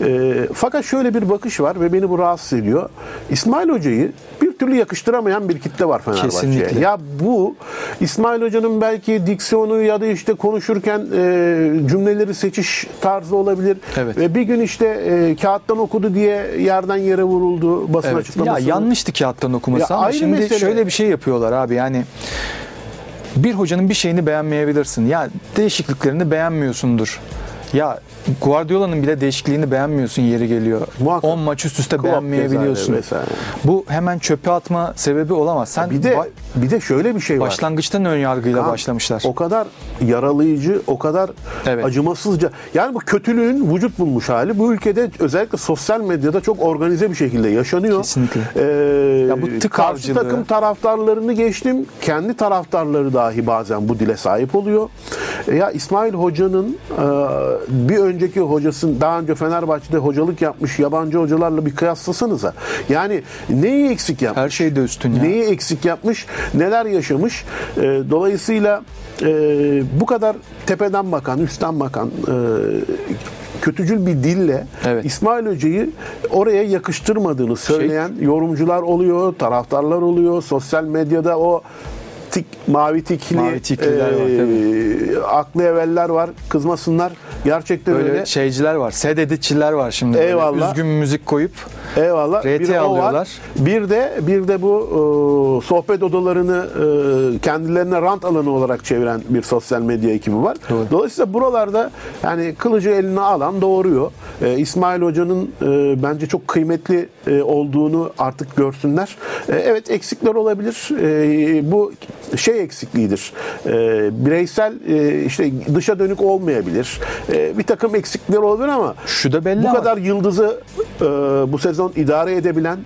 E, fakat şöyle bir bakış var ve beni bu rahatsız ediyor. İsmail Hoca'yı bir türlü yakıştıramayan bir kitle var Fenerbahçe'ye. Ya bu İsmail Hoca'nın belki diksiyonu ya da işte konuşurken e, cümleleri seçiş tarzı olabilir. Evet. Ve bir gün işte e, kağıttan okudu diye yerden yere vuruldu basın Evet. Ya açıklaması. yanlıştı kağıttan okuması Ya ama şimdi mesele. şöyle bir şey yapıyorlar abi yani bir hocanın bir şeyini beğenmeyebilirsin. Ya değişikliklerini beğenmiyorsundur. Ya Guardiola'nın bile değişikliğini beğenmiyorsun yeri geliyor. Muhakkak. 10 maç üst üste Klopp beğenmeyebiliyorsun. vesaire. Bu hemen çöpe atma sebebi olamaz. Sen Bir de bir de şöyle bir şey var. başlangıçtan ön yargıyla Kaan, başlamışlar. O kadar yaralayıcı, o kadar Evet. acımasızca. Yani bu kötülüğün vücut bulmuş hali bu ülkede özellikle sosyal medyada çok organize bir şekilde yaşanıyor. Kesinlikle. Ee, Ya bu tık karşı avcılığı. takım taraftarlarını geçtim. Kendi taraftarları dahi bazen bu dile sahip oluyor. Ya İsmail Hoca'nın e, bir önceki hocasının daha önce Fenerbahçe'de hocalık yapmış yabancı hocalarla bir kıyaslasanıza. Yani neyi eksik yapmış? Her şey de üstün ya. Neyi eksik yapmış, neler yaşamış. E, dolayısıyla e, bu kadar tepeden bakan, üstten bakan e, kötücül bir dille Evet. İsmail Hoca'yı oraya yakıştırmadığını söyleyen yorumcular oluyor, taraftarlar oluyor. Sosyal medyada o tik, mavi tikli, Mavi tikliler var, e, aklı evveller var. Kızmasınlar. Gerçekten Böyle öyle. şeyciler var. Sed editçiler var şimdi. Böyle Eyvallah. Üzgün müzik koyup Eyvallah. RT bir o var. alıyorlar. Bir de bir de bu e, sohbet odalarını e, kendilerine rant alanı olarak çeviren bir sosyal medya ekibi var. Doğru. Dolayısıyla buralarda yani kılıcı eline alan doğuruyor. E, İsmail Hoca'nın e, bence çok kıymetli e, olduğunu artık görsünler. E, evet eksikler olabilir. E, bu şey eksikliğidir. E, bireysel e, işte dışa dönük olmayabilir. E, bir takım eksikler olabilir ama şu da belli bu ama kadar yıldızı e, bu sezon idare edebilen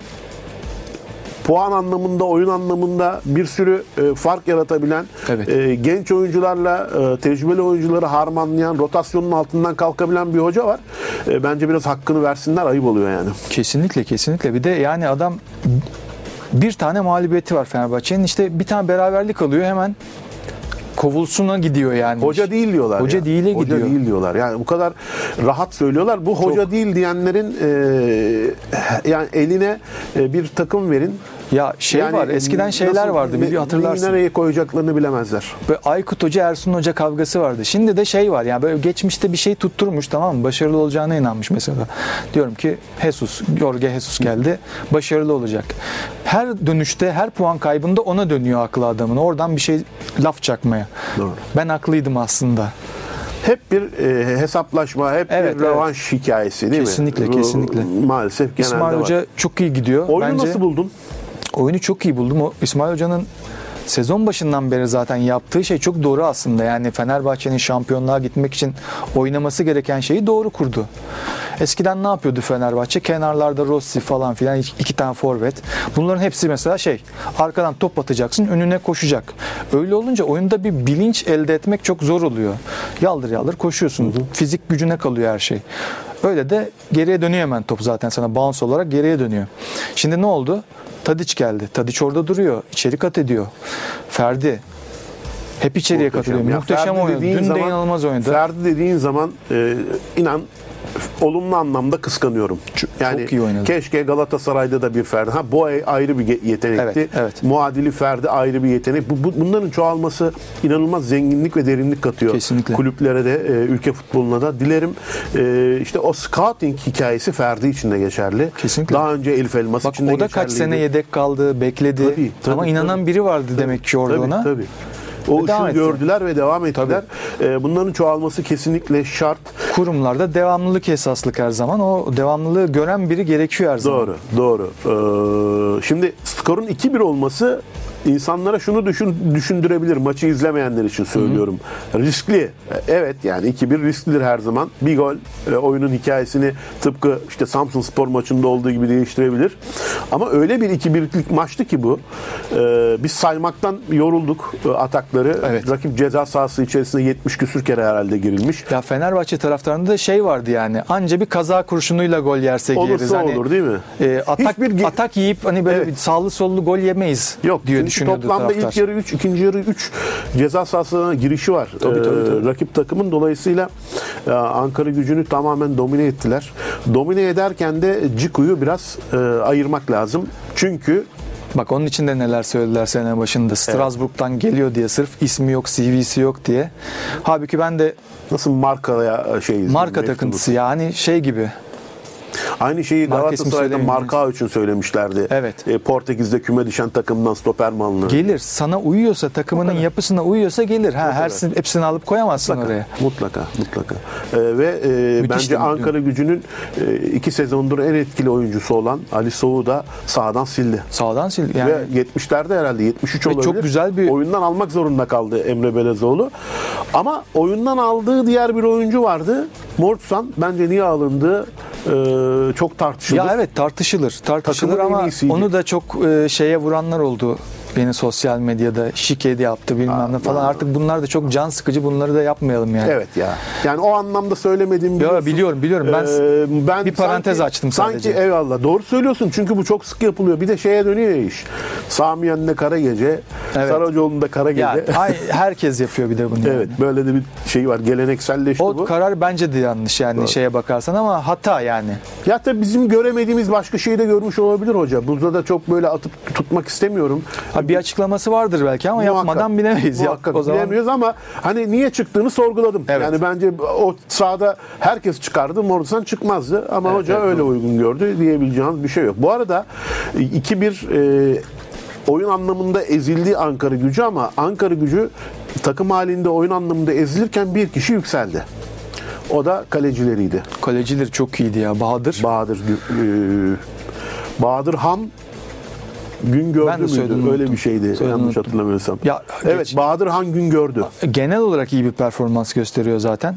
puan anlamında, oyun anlamında bir sürü e, fark yaratabilen, Evet. e, genç oyuncularla e, tecrübeli oyuncuları harmanlayan, rotasyonun altından kalkabilen bir hoca var. E, bence biraz hakkını versinler, ayıp oluyor yani. Kesinlikle kesinlikle. Bir de yani adam bir tane mağlubiyeti var Fenerbahçe'nin. İşte bir tane beraberlik alıyor hemen kovulsuna gidiyor yani. Hoca değil diyorlar. Hoca ya. değile Hoca gidiyor. değil diyorlar. Yani bu kadar rahat söylüyorlar. Bu hoca değil diyenlerin e, yani eline e, bir takım verin. Ya şey Yani var eskiden şeyler nasıl- vardı bir hatırlarsın. Nereye koyacaklarını bilemezler. Böyle Aykut Hoca Ersun Hoca kavgası vardı. Şimdi de şey var yani böyle geçmişte bir şey tutturmuş tamam mı? Başarılı olacağına inanmış mesela. Diyorum ki Jesus, Jorge Jesus geldi. Başarılı olacak. Her dönüşte, her puan kaybında ona dönüyor aklı adamın. Oradan bir şey laf çakmaya. Doğru. Ben haklıydım aslında. Hep bir e, hesaplaşma, hep Evet, bir rövanş hikayesi değil Kesinlikle, mi? Bu, kesinlikle. Maalesef genelde İsmail var. Hoca çok iyi gidiyor. Oyunu Bence nasıl buldun? Oyunu çok iyi buldum. O İsmail Hoca'nın sezon başından beri zaten yaptığı şey çok doğru aslında. Yani Fenerbahçe'nin şampiyonluğa gitmek için oynaması gereken şeyi doğru kurdu. Eskiden ne yapıyordu Fenerbahçe? Kenarlarda Rossi falan filan iki tane forvet. Bunların hepsi mesela şey arkadan top atacaksın önüne koşacak. Öyle olunca oyunda bir bilinç elde etmek çok zor oluyor. Yaldır yaldır koşuyorsun. Fizik gücüne kalıyor her şey. Öyle de geriye dönüyor hemen top zaten sana bounce olarak geriye dönüyor. Şimdi ne oldu? Tadiç geldi. Tadiç orada duruyor. İçeri kat ediyor. Ferdi hep içeriye katılıyor. Ya Muhteşem oynadı. Dün de zaman- inanılmaz oynadı. Ferdi dediğin zaman e, inan olumlu anlamda kıskanıyorum. Yani çok iyi oynadı. keşke Galatasaray'da da bir Ferdi. Ha Boey ayrı bir yetenekti. Evet, evet. Muadili Ferdi ayrı bir yetenek. Bu, bu- bunların çoğalması inanılmaz zenginlik ve derinlik katıyor. Kesinlikle. Kulüplere de e, ülke futboluna da. Dilerim e, işte o scouting hikayesi Ferdi için de geçerli. Kesinlikle. Daha önce Elif Elmas Bak için de o da kaç sene yedek kaldı, bekledi. Tabii, tabii, Ama inanan tabii. biri vardı demek ki orada tabii, ona. Tabii. O Ve devam ışığı etti. gördüler ve devam ettiler. E, bunların çoğalması kesinlikle şart. Kurumlarda devamlılık esaslık her zaman. O devamlılığı gören biri gerekiyor her zaman. Doğru, doğru. Ee, şimdi skorun 2-1 olması insanlara şunu düşün, düşündürebilir. Maçı izlemeyenler için söylüyorum. Riskli. Evet yani 2-1 risklidir her zaman. Bir gol e, oyunun hikayesini tıpkı işte Samsun Spor maçında olduğu gibi değiştirebilir. Ama öyle bir 2-1'lik maçtı ki bu. Ee, biz saymaktan yorulduk e, atakları. Evet. Rakip ceza sahası içerisinde 70 küsür kere herhalde girilmiş. Ya Fenerbahçe taraftarında da şey vardı yani. Anca bir kaza kurşunuyla gol yersek Olursa yeriz. Hani, olur değil mi? e, atak, Hiçbir atak yiyip hani böyle Evet. sağlı sollu gol yemeyiz Yok çünkü düşünüyordu toplamda taraftar. ilk yarı 3, ikinci yarı 3 ceza sahasına girişi var. Tabii, tabii, tabii. Rakip takımın dolayısıyla e, Ankara gücünü tamamen domine ettiler. Domine ederken de Ciku'yu biraz e, ayırmak lazım. Çünkü Bak onun için de neler söylediler sene başında. Strasbourg'dan geliyor diye sırf ismi yok, CV'si yok diye. Halbuki ben de nasıl markaya şey marka takıntısı yani şey gibi. Aynı şeyi Galatasaray'da. Marka için söylemişlerdi. Evet. E, Portekiz'de küme düşen takımdan stoper mi alınır? Gelir sana uyuyorsa takımının yapısına uyuyorsa gelir. Ha hepsini, hepsini alıp koyamazsın Mutlaka, oraya. mutlaka, mutlaka. Ee, ve e, bence Ankara gücünün e, iki sezondur en etkili oyuncusu olan Ali Soğuk'u da sağdan sildi. Sağdan sil yani. Ve 70'lerde herhalde 73 Ve olabilir. çok güzel bir- Oyundan almak zorunda kaldı Emre Belezoğlu. Ama oyundan aldığı diğer bir oyuncu vardı. Mortsan bence niye alındığı e, çok tartışılır. Ya evet tartışılır. Tartışılır Takımın ama onu da çok e, şeye vuranlar oldu. Beni sosyal medyada şikedi yaptı bilmem ne falan. Artık bunlar da çok can sıkıcı. Bunları da yapmayalım yani. Evet ya. Yani o anlamda söylemediğim Yo, biliyorsun. biliyorum, biliyorum. Ben Ee, ben bir parantez açtım sadece. Sanki eyvallah. Doğru söylüyorsun. Çünkü bu çok sık yapılıyor. Bir de şeye dönüyor ya iş. Sami Yen'de Kara Gece, Evet. Saracoğlu'nda Kara Gece. Ya, ay, herkes yapıyor bir de bunu. evet, yani. böyle de bir şey var. Gelenekselleşti O bu. karar bence de yanlış yani şeye bakarsan ama hata yani. Ya tabii bizim göremediğimiz başka şeyi de görmüş olabilir hoca. Burada da çok böyle atıp tutmak istemiyorum. Ha, Bir açıklaması vardır belki ama Muhakkak. yapmadan bilemeyiz. Muhakkak o zaman bilemiyoruz ama hani niye çıktığını sorguladım. Evet. Yani bence o sahada herkes çıkardı. Morrison çıkmazdı ama Evet, hoca evet, öyle doğru. uygun gördü diyebileceğimiz bir şey yok. Bu arada 2-1 e, oyun anlamında ezildi Ankara gücü ama Ankara gücü takım halinde oyun anlamında ezilirken bir kişi yükseldi. O da kalecileriydi. kalecileri çok iyiydi ya. Bahadır. Bahadır e, Bahadır Han gün gördü Ben de müydü? Öyle unuttum. bir şeydi Soyadını yanlış unuttum. hatırlamıyorsam. Ya, evet geç. Bahadır Han gün gördü. Genel olarak iyi bir performans gösteriyor zaten.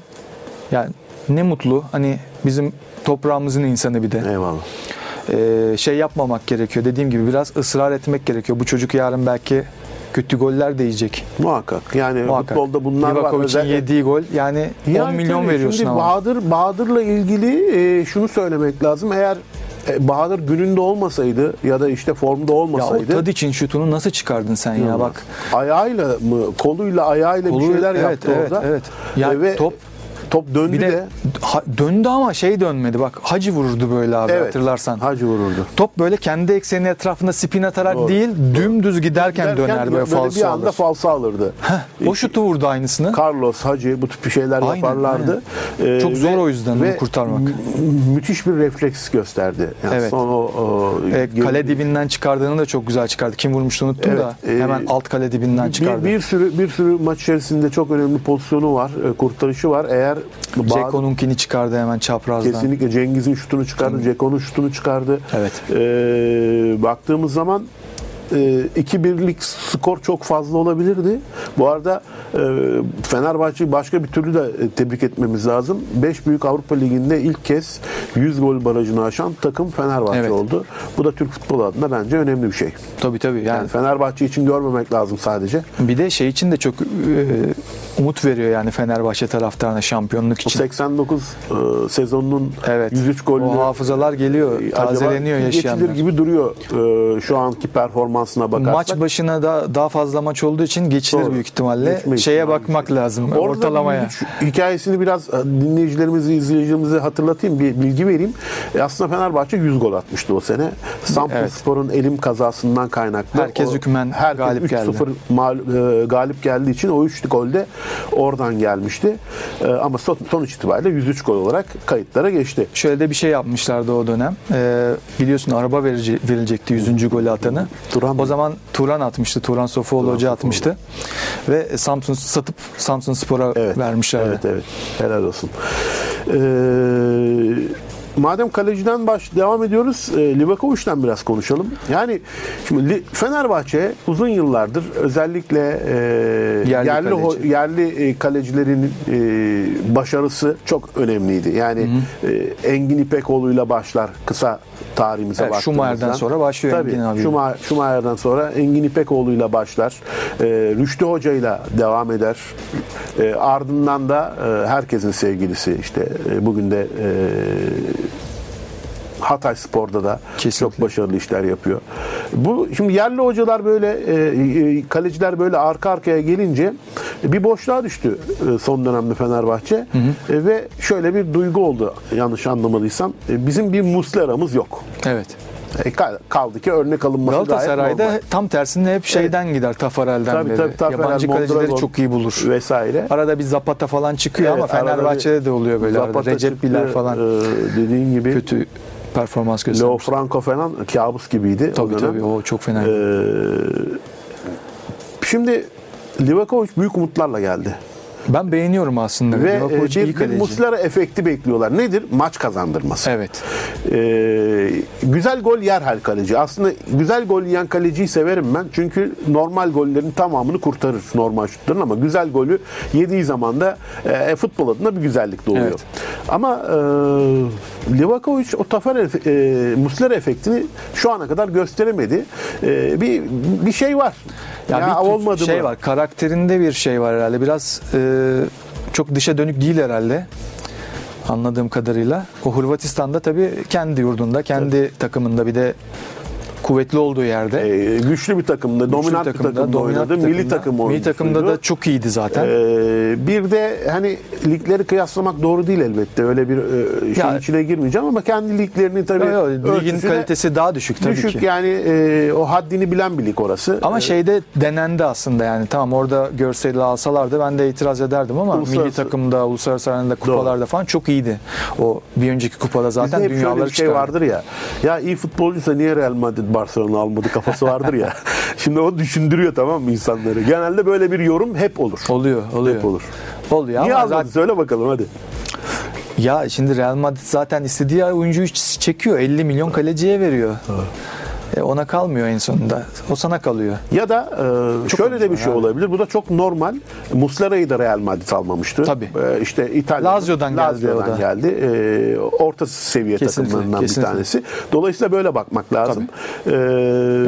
Yani ne mutlu. Hani bizim toprağımızın insanı bir de. Eyvallah. Ee, şey yapmamak gerekiyor. Dediğim gibi biraz ısrar etmek gerekiyor. Bu çocuk yarın belki kötü goller de yiyecek. Muhakkak. Yani Muhakkak. futbolda bunlar var. Livakovic'in Özel- yediği gol yani, 10 Yani milyon tabii veriyorsun şimdi ama. Bahadır Bahadır'la ilgili e, şunu söylemek lazım. Eğer e, Bahadır gününde olmasaydı ya da işte formda ya o olmasaydı Tadic'in şutunu nasıl çıkardın sen ya bak. ayağıyla mı koluyla ayağıyla bir Kolu- şeyler evet, yaptı evet, orada. evet. Ya E, ve top- top döndü Bir de. de ha- döndü ama şey dönmedi bak. Hacı vururdu böyle abi evet, hatırlarsan. Hacı vururdu. Top böyle kendi ekseni etrafında spin atarak Doğru, değil dümdüz giderken Derken döner böyle böyle falso bir anda alır. falso alırdı. O şutu vurdu aynısını. Carlos, Hacı bu tip şeyler Aynen, yaparlardı. Ee, Çok zor o yüzden onu ve kurtarmak. mü- müthiş bir refleks gösterdi. Yani Evet. Son o, o E, kale dibinden çıkardığını da çok güzel çıkardı. Kim vurmuştu unuttum Evet, da. e, Hemen alt kale dibinden çıkardı. bir, bir sürü bir sürü maç içerisinde çok önemli pozisyonu var, e, kurtarışı var. Eğer Bahadır- Ceko'nunkini çıkardı hemen çaprazdan. kesinlikle Cengiz'in şutunu çıkardı, Ceko'nun şutunu çıkardı. Evet. Ee, baktığımız zaman e, 2-1'lik skor çok fazla olabilirdi. Bu arada e, Fenerbahçe'yi başka bir türlü de e, tebrik etmemiz lazım. 5 büyük Avrupa Ligi'nde ilk kez 100 gol barajını aşan takım Fenerbahçe Evet. oldu. Bu da Türk futbolu adına bence önemli bir şey. Tabii tabii. Yani, Yani Fenerbahçe için görmemek lazım sadece. bir de şey için de çok e, umut veriyor yani Fenerbahçe taraftarına şampiyonluk için. 89 e, sezonunun Evet. 103 gollü O hafızalar geliyor. e, Tazeleniyor yaşayanlar. gibi duruyor e, şu anki performansına bakarsak. Maç başına da daha fazla maç olduğu için geçilir Doğru. büyük ihtimalle. Geçme Şeye bakmak lazım. Orada ortalamaya. hikayesini biraz e, dinleyicilerimizi, izleyicilerimize hatırlatayım, bir bilgi vereyim. E, aslında Fenerbahçe 100 gol atmıştı o sene. Samsunspor'un elim kazasından kaynaklı. Herkes o- hükmen herkes galip geldi. 3-0 mal- e, galip geldiği için o 3 golde oradan gelmişti. E, ama son, sonuç itibariyle 103 gol olarak kayıtlara geçti. Şöyle de bir şey yapmışlardı o dönem. Ee, biliyorsun araba verici, verilecekti 100. golü atanı. Turan o zaman Turan atmıştı. Turan Sofuoğlu Turan Hoca Sofuoğlu. atmıştı. Ve Samsun satıp Samsun Spor'a Evet. vermişlerdi. Evet evet. Helal olsun. Ee, madem kaleciden baş devam ediyoruz, e, Livakovic'den biraz konuşalım. Yani şimdi Fenerbahçe uzun yıllardır özellikle e, yerli Yerli kaleci. yerli e, kalecilerin e, başarısı çok önemliydi. Yani e, Engin İpekoğlu'yla başlar kısa tarihimize Evet, baktığımızda. Schumacher'den sonra başlıyor Tabii, Engin abi. Schuma- Schumacher'dan sonra Engin İpekoğlu'yla başlar. E, Rüştü Hoca'yla devam eder. E, ardından da e, herkesin sevgilisi işte e, bugün de e, Hatay Spor'da da Kesinlikle. çok başarılı işler yapıyor. Bu şimdi yerli hocalar böyle e, e, kaleciler böyle arka arkaya gelince bir boşluğa düştü e, son dönemde Fenerbahçe E, ve şöyle bir duygu oldu yanlış anlamadıysam. E, bizim bir Muslera'mız yok. Evet. E, kal- kaldı ki örnek alınması gayet Galatasaray'da normal. tam tersinde hep şeyden gider Tafarel'den Tabii, beri. tabii, Tafarel, Yabancı kalecileri Mondragon çok iyi bulur. vesaire. Arada bir Zapata falan çıkıyor Evet, ama arada Fenerbahçe'de bir de oluyor böyle arada. Zapata Recep çıktı, Biler falan e, dediğin gibi kötü performans Leo göstermiş. Franco falan kabus gibiydi. o Tabii dönem. tabii o çok fena. Ee, şimdi Livakovic büyük umutlarla geldi. Ben beğeniyorum aslında. Ve Livakovic e, bir, bir. Muslera efekti bekliyorlar. Nedir? Maç kazandırması. Evet. Ee, güzel gol yer her kaleci. Aslında güzel gol yiyen kaleciyi severim ben. Çünkü normal gollerin tamamını kurtarır normal şutların ama güzel golü yediği zaman da e, futbol adına bir güzellik de oluyor. Evet. Ama e, Livakovic o Tafer e, Muslera efektini şu ana kadar gösteremedi. E, bir bir şey var. Ya, Ya, bir olmadı şey mı? var. Karakterinde bir şey var herhalde. Biraz e, çok dışa dönük değil herhalde. Anladığım kadarıyla. O Hırvatistan'da tabii kendi yurdunda, kendi takımında bir de kuvvetli olduğu yerde. Ee, güçlü bir takımda, dominant bir takımda, oynadı. bir Milli takım Milli takımda da çok iyiydi zaten. Ee, bir de hani ligleri kıyaslamak doğru değil elbette. Öyle bir e, Ya- içine girmeyeceğim ama kendi liglerini tabii Yo, yo, ligin kalitesi daha düşük tabii düşük ki. yani e, o haddini bilen bir lig orası. Ama Ee, şeyde denendi aslında yani tamam orada görseli alsalardı ben de itiraz ederdim ama milli takımda, uluslararası arenada kupalarda falan çok iyiydi. O bir önceki kupada Bizde zaten hep şöyle bir şey çıkardı. vardır ya. Ya iyi futbolcuysa niye Real Madrid Barcelona almadı kafası vardır ya. Şimdi o düşündürüyor tamam mı insanları? Genelde böyle bir yorum hep olur. Oluyor, oluyor. Hep olur. Oluyor Niye ama almadı? zaten, Söyle bakalım hadi. ya şimdi Real Madrid zaten istediği oyuncuyu çekiyor. 50 milyon kaleciye veriyor. E, ona kalmıyor en sonunda. O sana kalıyor. Ya da e, şöyle de bir şey abi. olabilir. Bu da çok normal. Muslera'yı da Real Madrid almamıştı. Tabii. E, işte İtalya. Lazio'dan geldi Lazio'dan geldi. E, orta seviye Kesinlikle, takımlarından bir kesinlikle. tanesi. Dolayısıyla böyle bakmak lazım. E,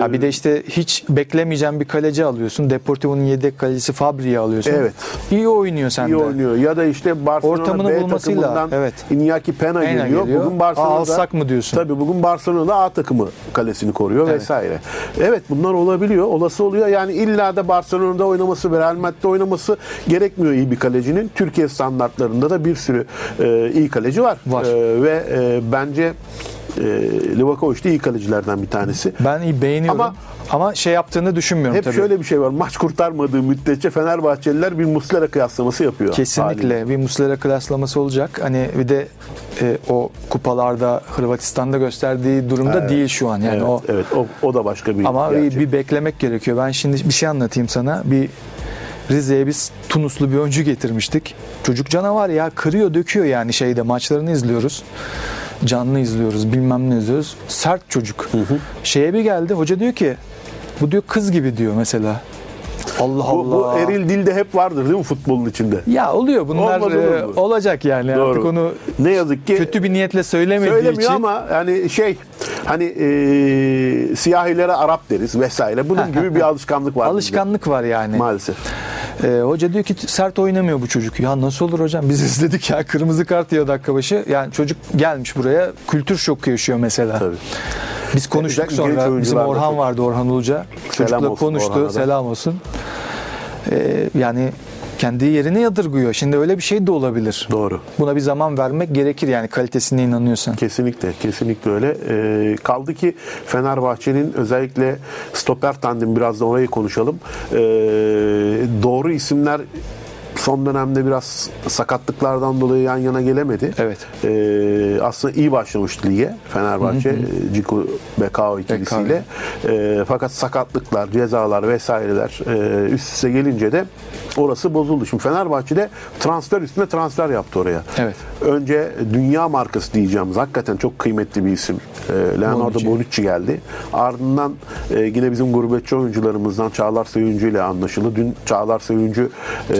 Ya bir de işte hiç beklemeyeceğin bir kaleci alıyorsun. Deportivo'nun yedek kalecisi Fabri'yi alıyorsun. Evet. İyi oynuyor sende. iyi oynuyor. Ya da işte Barcelona Ortamını B bulmasıyla, takımından evet. Iñaki Pena, Pena geliyor. geliyor. Bugün Aa, Barcelona'da alsak mı diyorsun? Tabii bugün Barcelona'da A takımı kalesini koruyor Evet. vesaire. Evet bunlar olabiliyor. Olası oluyor. Yani illa da Barcelona'da oynaması ve Real Madrid'de oynaması gerekmiyor iyi bir kalecinin. Türkiye standartlarında da bir sürü e, iyi kaleci var. Var. E, ve e, bence e, Livakovic de iyi kalecilerden bir tanesi. Ben iyi beğeniyorum. Ama, Ama- şey yaptığını düşünmüyorum Hep tabii. şöyle bir şey var. Maç kurtarmadığı müddetçe Fenerbahçeliler bir Muslera kıyaslaması yapıyor. Kesinlikle haliyle. bir Muslera klaslaması olacak. Hani bir de e, o kupalarda Hırvatistan'da gösterdiği durumda değil şu an. Yani evet, o evet o, o da başka bir ama bir, gerçek. bir beklemek gerekiyor. Ben şimdi bir şey anlatayım sana. Bir Rize'ye biz Tunuslu bir oyuncu getirmiştik. Çocuk canavar ya kırıyor döküyor yani şeyde maçlarını izliyoruz. Canlı izliyoruz bilmem ne izliyoruz. Sert çocuk. Şeye bir geldi hoca diyor ki bu diyor kız gibi diyor mesela. Allah Bu, bu Allah. eril dilde hep vardır değil mi futbolun içinde? Ya oluyor bunlar Olmaz e, olacak yani Doğru. artık onu Ne yazık ki kötü bir niyetle söylemediği söylemiyor için ama yani şey hani e, siyahilere Arap deriz vesaire. Bunun gibi bir alışkanlık var. bizde. alışkanlık var yani. Maalesef. E, hoca diyor ki sert oynamıyor bu çocuk. Ya nasıl olur hocam? Biz izledik ya kırmızı kart yiyor dakika başı. Yani çocuk gelmiş buraya kültür şoku yaşıyor mesela. Tabii. Biz konuştuk Özellikle sonra. Bizim Orhan vardı Orhan Uluca. Çocukla olsun konuştu. Orhan'a da. Selam olsun. E, yani kendi yerine yadırgıyor. Şimdi öyle bir şey de olabilir. Doğru. Buna bir zaman vermek gerekir yani kalitesine inanıyorsan. Kesinlikle, kesinlikle öyle. Ee, kaldı ki Fenerbahçe'nin özellikle stoper tandemi biraz da orayı konuşalım. Ee, doğru isimler son dönemde biraz sakatlıklardan dolayı yan yana gelemedi. Evet. Ee, aslında iyi başlamıştı lige Fenerbahçe, e, Ciku Bekao ikilisiyle. Ee, fakat sakatlıklar, cezalar vesaireler e, üst üste gelince de orası bozuldu. Şimdi Fenerbahçe'de transfer üstüne transfer yaptı oraya. Evet. Önce dünya markası diyeceğimiz hakikaten çok kıymetli bir isim. Ee, Leonardo Bonucci. Bonucci geldi. Ardından e, yine bizim gurbetçi oyuncularımızdan Çağlar Sayıncı ile anlaşıldı. Dün Çağlar Sayıncı e,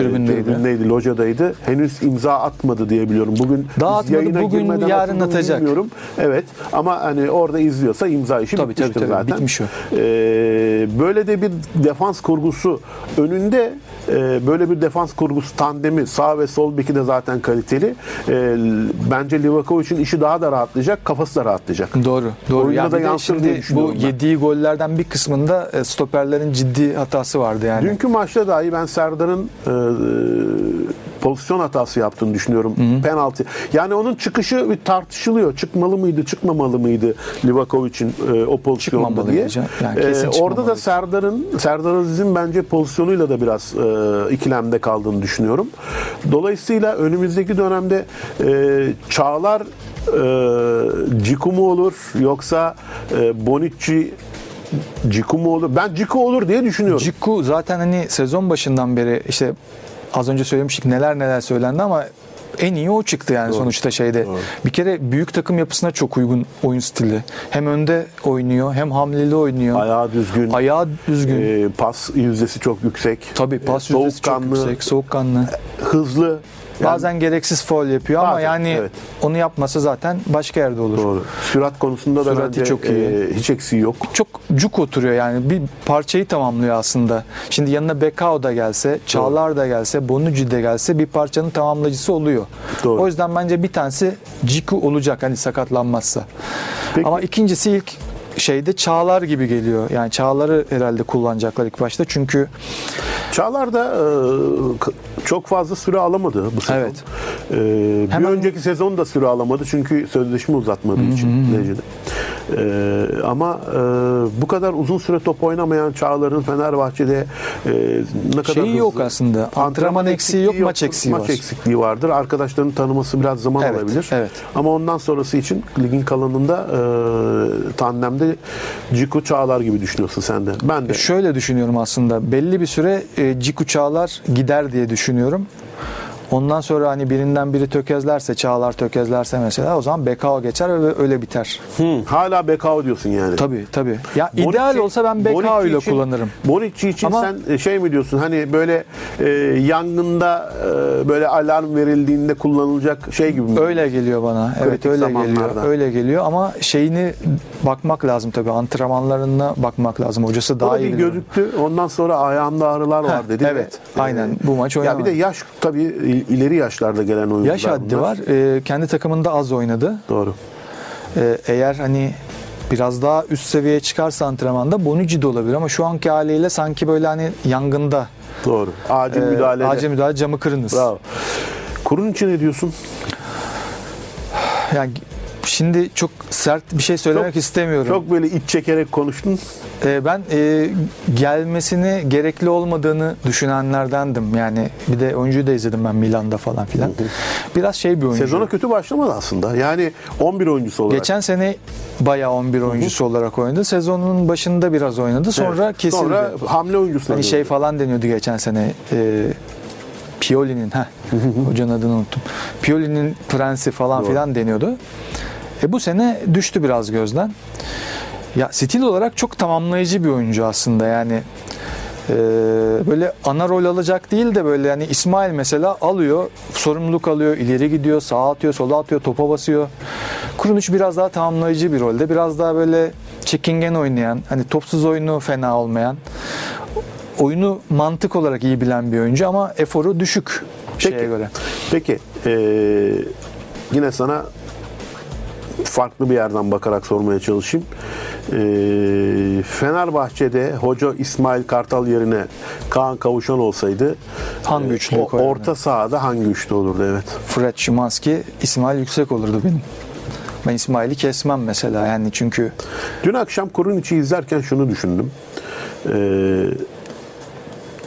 Tribündeydi. tribündeydi, locadaydı. Henüz imza atmadı diye biliyorum. Bugün Daha atmadı, bugün, yarın atacak. Bilmiyorum. Evet ama hani orada izliyorsa imza işi Tabii, bitmiştir tabii, tabii. zaten. Bitmiş o. Ee, böyle de bir defans kurgusu önünde e, böyle bir defans kurgusu tandemi sağ ve sol beki de zaten kaliteli. E, bence Livakovic'in işi daha da rahatlayacak, kafası da rahatlayacak. Doğru. Doğru. Oyunda Ya da yansır diye bu ben. yediği gollerden bir kısmında e, stoperlerin ciddi hatası vardı yani. Dünkü maçta dahi ben Serdar'ın e, pozisyon hatası yaptığını düşünüyorum. Penaltı. Yani onun çıkışı bir tartışılıyor. Çıkmalı mıydı, çıkmamalı mıydı Livakovic'in e, o pozisyonda Çıkmamalıydı diye. Yani E, orada da. Serdar'ın Serdar Aziz'in bence pozisyonuyla da biraz e, ikilemde kaldığını düşünüyorum. Dolayısıyla önümüzdeki dönemde e, Çağlar e, Ciku mu olur yoksa e, Bonucci Ciku mu olur? Ben Ciku olur diye düşünüyorum. Ciku zaten hani sezon başından beri işte az önce söylemiştik neler neler söylendi ama en iyi o çıktı yani sonuçta şeyde. Bir kere büyük takım yapısına çok uygun oyun stili. Hem önde oynuyor hem hamleli oynuyor. Ayağı düzgün. Ayağı düzgün. e, pas yüzdesi çok yüksek. Tabii pas e, yüzdesi çok yüksek, soğukkanlı. Hızlı. Yani Bazen gereksiz foul yapıyor ama Bazen, yani evet. onu yapmasa zaten başka yerde olur. doğru. Sürat konusunda da Sürati bence çok iyi. e, hiç eksiği yok. çok cuk oturuyor yani bir parçayı tamamlıyor aslında. Şimdi yanına Bekao da gelse, Çağlar da gelse, Bonucci de gelse bir parçanın tamamlayıcısı oluyor. Doğru. O yüzden bence bir tanesi Ciku olacak hani sakatlanmazsa. Peki. Ama ikincisi ilk şeyde Çağlar gibi geliyor. Yani Çağlar'ı herhalde kullanacaklar ilk başta. Çünkü Çağlar da e, çok fazla süre alamadı bu sezon. Evet. E, bir Hemen- önceki sezon da süre alamadı çünkü sözleşme uzatmadığı için Necdet. E, ama e, bu kadar uzun süre top oynamayan Çağlar'ın Fenerbahçe'de e, ne kadar Şeyi yok hızlı- aslında. Antrenman eksiği yok, eksikliği maç eksiği maç var. eksikliği vardır. Arkadaşlarını tanıması biraz zaman Evet, alabilir. evet. Ama ondan sonrası için ligin kalanında e, tandemde Ciku Çağlar gibi düşünüyorsun sen de. Ben de. Şöyle düşünüyorum aslında. Belli bir süre e, Ciku Çağlar gider diye düşünüyorum. Ondan sonra hani birinden biri tökezlerse, Çağlar tökezlerse mesela o zaman Bekao geçer ve öyle biter. Hı, hala Bekao diyorsun yani. Tabii tabii. Ya Bonucci- ideal olsa ben Bekao ile kullanırım. Bonucci için Ama- sen e, şey mi diyorsun hani böyle e, yangında e, böyle alarm verildiğinde kullanılacak şey gibi mi? Öyle geliyor bana. Evet Kritik öyle zamanlarda. geliyor. Öyle geliyor ama şeyini bakmak lazım tabii. Antrenmanlarına bakmak lazım. Hocası daha da iyi bir gözüktü. Ondan sonra ayağında ağrılar var dedi. evet, ve, aynen. Bu maç Ya bir oynamadı. de yaş tabii ileri yaşlarda gelen oyuncular Yaş haddi bunlar. var. Ee, kendi takımında az oynadı. Doğru. Ee, eğer hani biraz daha üst seviyeye çıkarsa antrenmanda Bonucci de olabilir ama şu anki haliyle sanki böyle hani yangında Doğru. Acil e, müdahale. acil müdahale camı kırınız. Bravo. Kurun için ne diyorsun? Yani şimdi çok sert bir şey söylemek Çok- istemiyorum. Çok böyle iç çekerek konuştun. Ee, ben e, gelmesini gerekli olmadığını düşünenlerdendim. Yani bir de oyuncuyu da izledim ben Milan'da falan filan. Biraz şey bir oyuncu. Sezona kötü başlamadı aslında. Yani 11 oyuncusu olarak. Geçen sene bayağı 11 oyuncusu olarak oynadı. Sezonun başında biraz oynadı. Sonra Evet. kesildi. Sonra hamle oyuncusu. Hani şey falan deniyordu geçen sene. E, Pioli'nin ha hocanın adını unuttum. Pioli'nin prensi falan Doğru. filan deniyordu. E bu sene düştü biraz gözden. Ya stil olarak çok tamamlayıcı bir oyuncu aslında yani. e, böyle ana rol alacak değil de böyle yani İsmail mesela alıyor, sorumluluk alıyor, ileri gidiyor, sağa atıyor, sola atıyor, topa basıyor. Kuruluş biraz daha tamamlayıcı bir rolde. Biraz daha böyle çekingen oynayan, hani topsuz oyunu fena olmayan, oyunu mantık olarak iyi bilen bir oyuncu ama eforu düşük şeye Peki. göre. Peki. eee, yine sana farklı bir yerden bakarak sormaya çalışayım. Eee, Fenerbahçe'de hoca İsmail Kartal yerine Kaan Kavuşan olsaydı Hangi eee, üçlüyü o- orta sahada hangi üçlü olurdu evet. Fred Szymanski, İsmail Yüksek olurdu benim. Ben İsmail'i kesmem mesela yani çünkü Dün akşam Kuruniç'i izlerken şunu düşündüm. Eee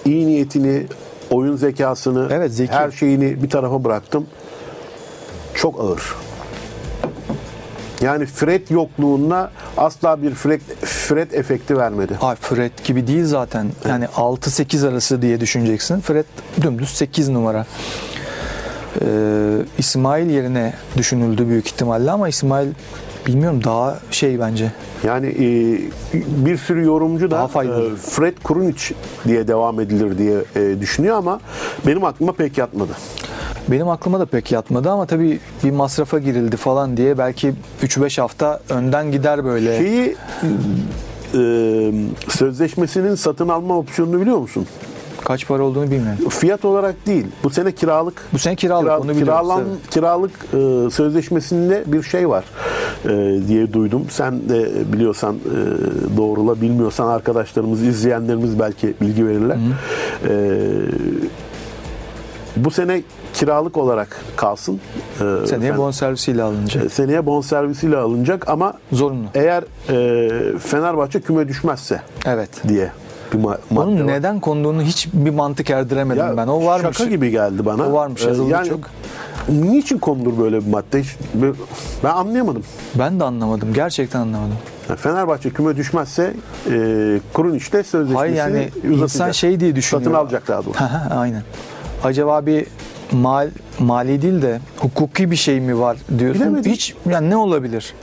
iyi niyetini, oyun zekasını, Evet, zeki. her şeyini bir tarafa bıraktım. Çok ağır. Yani Fred yokluğuna asla bir Fred, Fred efekti vermedi. Ay Fred gibi değil zaten. Yani 6-8 arası diye düşüneceksin. Fred dümdüz 8 numara. Ee, İsmail yerine düşünüldü büyük ihtimalle ama İsmail bilmiyorum daha şey bence. Yani e, bir sürü yorumcu da faydalı. e, Fred Kurunic diye devam edilir diye e, düşünüyor ama benim aklıma pek yatmadı. Benim aklıma da pek yatmadı ama tabii bir masrafa girildi falan diye belki 3-5 hafta önden gider böyle. Şeyi e, sözleşmesinin satın alma opsiyonunu biliyor musun? Kaç para olduğunu bilmiyorum. Fiyat olarak değil. Bu sene kiralık. Bu sene kiralık Kira- onu kiralan, evet. kiralık e, sözleşmesinde bir şey var e, diye duydum. Sen de biliyorsan e, doğrula, bilmiyorsan arkadaşlarımız, izleyenlerimiz belki bilgi verirler. E, bu sene kiralık olarak kalsın. E, Seneye bonservisiyle alınacak. e, seneye bonservisiyle alınacak ama Zorunlu. eğer e, Fenerbahçe küme düşmezse Evet. diye bir ma- madde Onun var. neden konduğunu hiç bir mantık erdiremedim Ya, ben. O varmış. Şaka gibi geldi bana. O varmış, Ee, yazıldı yani, çok. Niçin konulur böyle bir madde? Hiç, ben anlayamadım. Ben de anlamadım. Gerçekten anlamadım. Fenerbahçe küme düşmezse e, Kurunic de sözleşmesini Hayır yani insan şey diye düşünüyor. Satın alacak daha doğrusu. Aynen. Acaba bir mal mali değil de hukuki bir şey mi var diyorsun. Bilemedim. Hiç yani ne olabilir?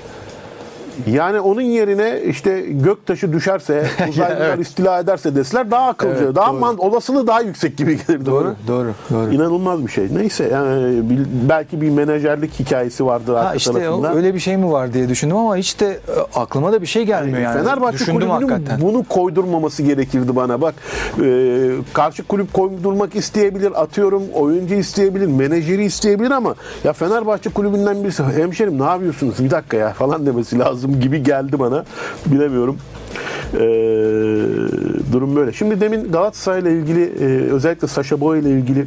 Yani onun yerine işte göktaşı düşerse, uzaylılar Evet. istila ederse deseler daha akılcı, Evet, daha man, olasılığı daha yüksek gibi gelirdi. Doğru, bana. doğru, doğru. İnanılmaz bir şey. Neyse yani belki bir menajerlik hikayesi vardır Ha arka işte o- tarafında. öyle bir şey mi var diye düşündüm ama hiç de e, aklıma da bir şey gelmiyor yani. Fenerbahçe Düşündüm kulübünün hakikaten. bunu koydurmaması gerekirdi bana. Bak e, karşı kulüp koydurmak isteyebilir, atıyorum oyuncu isteyebilir, menajeri isteyebilir ama ya Fenerbahçe kulübünden birisi hemşerim ne yapıyorsunuz bir dakika ya falan demesi lazım. Gibi geldi bana. Bilemiyorum. Ee, durum böyle. Şimdi demin Galatasaray ile ilgili e, özellikle Saşa Boy ile ilgili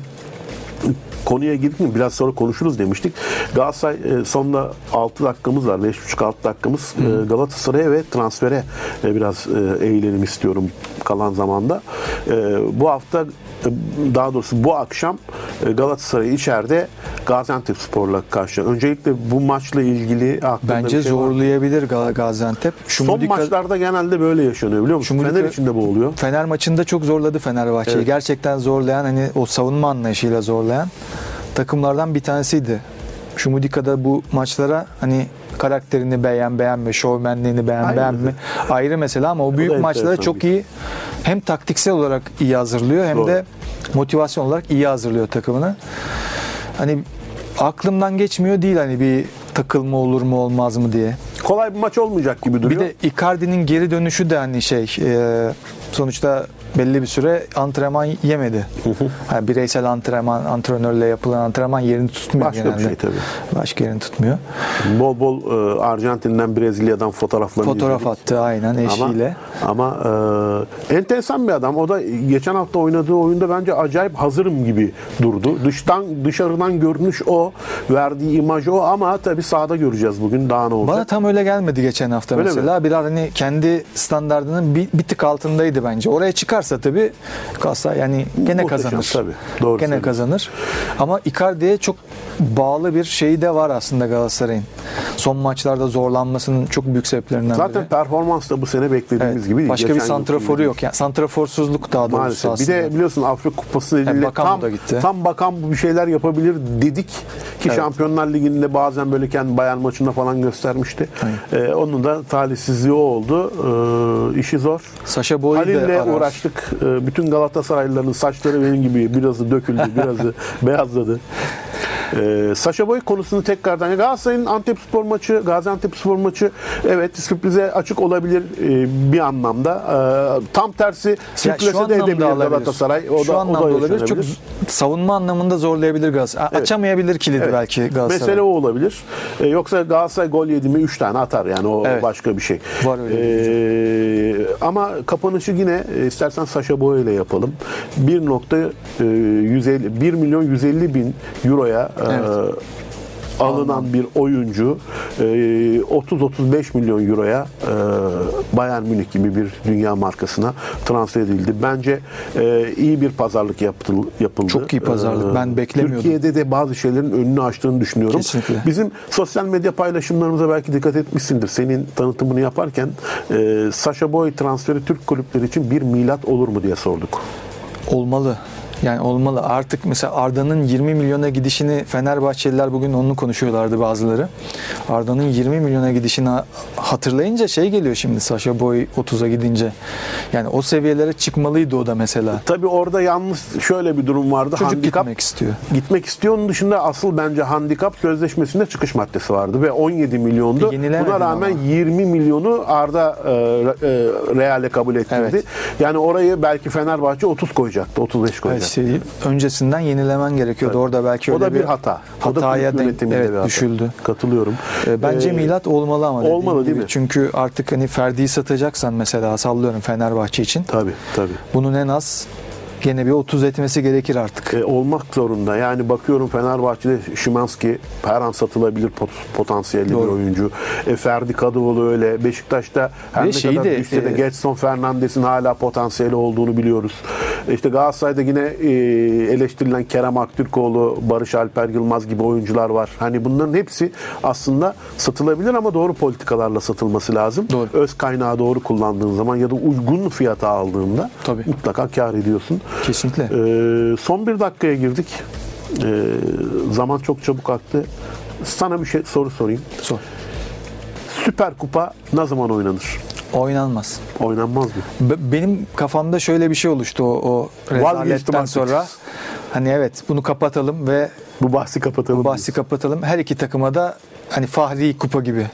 konuya girdik biraz sonra konuşuruz demiştik. Galatasaray e, sonunda 6 dakikamız var. 5,5-6 dakikamız. E, Galatasaray'a ve transfere e, biraz e, eğilelim istiyorum kalan zamanda. E, bu hafta e, daha doğrusu bu akşam e, Galatasaray içeride Gaziantep Spor'la karşı. Öncelikle bu maçla ilgili aklında Bence şey var zorlayabilir Ga- Gaziantep. Son Şumudika- maçlarda genelde böyle yaşanıyor biliyor musun? Şumudika- Fener içinde bu oluyor. Fener maçında çok zorladı Fenerbahçe'yi. Evet. Gerçekten zorlayan hani o savunma anlayışıyla zorlayan takımlardan bir tanesiydi. Şumudika'da bu maçlara hani karakterini beğen beğenme, şovmenliğini beğen Aynen. beğenme ayrı mesele ama o büyük da maçlara çok iyi hem taktiksel olarak iyi hazırlıyor hem Doğru. de motivasyon olarak iyi hazırlıyor takımını. Hani aklımdan geçmiyor değil hani bir takılma olur mu olmaz mı diye. Kolay bir maç olmayacak gibi duruyor. Bir de Icardi'nin geri dönüşü de hani şey e, sonuçta belli bir süre antrenman yemedi. Yani bireysel antrenman, antrenörle yapılan antrenman yerini tutmuyor Başka bir genelde. şey tabii. Başka yerini tutmuyor. Bol bol e, Arjantin'den Brezilya'dan fotoğraflarını Fotoğraf izledik. attı aynen eşiyle. Ama, ama e, enteresan bir adam. O da geçen hafta oynadığı oyunda bence acayip hazırım gibi durdu. Dıştan dışarıdan görünüş o, verdiği imaj o ama tabii sahada göreceğiz bugün daha ne olacak. Bana tam öyle gelmedi geçen hafta Öyle mesela. Biraz hani kendi standartının bir, bir tık altındaydı bence. Oraya çıkarsa tabii Galatasaray yani gene kazanır. tabii. Doğru gene söylüyorsun. kazanır. Ama Icardi'ye çok bağlı bir şeyi de var aslında Galatasaray'ın. Son maçlarda zorlanmasının çok büyük sebeplerinden Zaten biri. performans da bu sene beklediğimiz Evet, gibi değil. Başka bir Geçen yıl santraforu yok. Yani santraforsuzluk daha doğrusu Maalesef. aslında. Bir de biliyorsun Afrika Kupası nedeniyle Bakan tam, da gitti. tam bakan bu bir şeyler yapabilir dedik ki Evet. Şampiyonlar Ligi'nde bazen böyle kendi Bayern maçında falan göstermişti. Ee, onun da talihsizliği o oldu. Ee, işi zor. Saşa Boy'u Halil'le uğraştık. Ee, bütün Galatasaraylıların saçları benim gibi birazı döküldü, birazı beyazladı. Ee, Saşa Boy konusunu tekrardan Galatasaray'ın Antep Spor maçı, Gaziantep Spor maçı evet sürprize açık olabilir e, bir anlamda. Ee, tam tersi sürprize de edebilir. Galatasaray. O şu da, anlamda o da olabilir. Çok savunma anlamında zorlayabilir Galatasaray. Evet. Açamayabilir kilidi Evet. belki Galatasaray. Mesele o olabilir. Ee, yoksa Galatasaray gol yedi mi 3 tane atar yani o Evet. başka bir şey. Var öyle bir Ee, ama kapanışı yine e, istersen Saşa Boy ile yapalım. 1.150 1 milyon 150 bin euroya e, Evet. Alınan bir oyuncu e, 30-35 milyon euroya e, Bayern Münih gibi bir dünya markasına transfer edildi. Bence e, iyi bir pazarlık yapıldı. Çok iyi pazarlık. Ben beklemiyordum. Türkiye'de de bazı şeylerin önünü açtığını düşünüyorum. Kesinlikle. Bizim sosyal medya paylaşımlarımıza belki dikkat etmişsindir. Senin tanıtımını yaparken e, Sasha Boy transferi Türk kulüpleri için bir milat olur mu diye sorduk. Olmalı. Yani olmalı. Artık mesela Arda'nın 20 milyona gidişini Fenerbahçeliler bugün onu konuşuyorlardı bazıları. Arda'nın 20 milyona gidişini hatırlayınca şey geliyor şimdi Saşa Boy 30'a gidince. Yani o seviyelere çıkmalıydı o da mesela. Tabii orada yalnız şöyle bir durum vardı. Çocuk handikap gitmek istiyor. Gitmek istiyor. Onun dışında asıl bence handikap sözleşmesinde çıkış maddesi vardı ve 17 milyondu. Yenilemedi Buna rağmen ama. 20 milyonu Arda e, e, Real'e kabul ettirdi. Evet. Yani orayı belki Fenerbahçe 30 koyacaktı, 35 Evet, işte öncesinden yenilemen gerekiyordu. Orada belki o öyle da bir hata. O da Hataya denk, evet, bir hata. düşüldü. Katılıyorum. E, Bence Ee, milat olmalı ama olmalı değil gibi. mi? Çünkü artık hani Ferdi'yi satacaksan mesela sallıyorum Fenerbahçe için. Tabii tabii. Bunun en az gene bir 30 etmesi gerekir artık. E, olmak zorunda. Yani bakıyorum Fenerbahçe'de Şimanski her an satılabilir pot- potansiyelli bir Doğru. oyuncu. E, Ferdi Kadıoğlu öyle. Beşiktaş'ta her Ve ne kadar de, düşse de e, Getson Fernandes'in hala potansiyeli olduğunu biliyoruz. E, İşte Galatasaray'da yine e, eleştirilen Kerem Aktürkoğlu, Barış Alper Yılmaz gibi oyuncular var. Hani bunların hepsi aslında satılabilir ama doğru politikalarla satılması lazım. Doğru. Öz kaynağı doğru kullandığın zaman ya da uygun fiyata aldığında Tabii. mutlaka kar ediyorsun. Kesinlikle. Ee, son bir dakikaya girdik. Ee, zaman çok çabuk aktı. Sana bir şey soru sorayım. Sor. Süper Kupa ne zaman oynanır? Oynanmaz. Oynanmaz mı? Be- Benim kafamda şöyle bir şey oluştu o, o rezaletten sonra. Hani evet bunu kapatalım ve Bu bahsi kapatalım. bu bahsi kapatalım. Her iki takıma da hani Fahri Kupa gibi.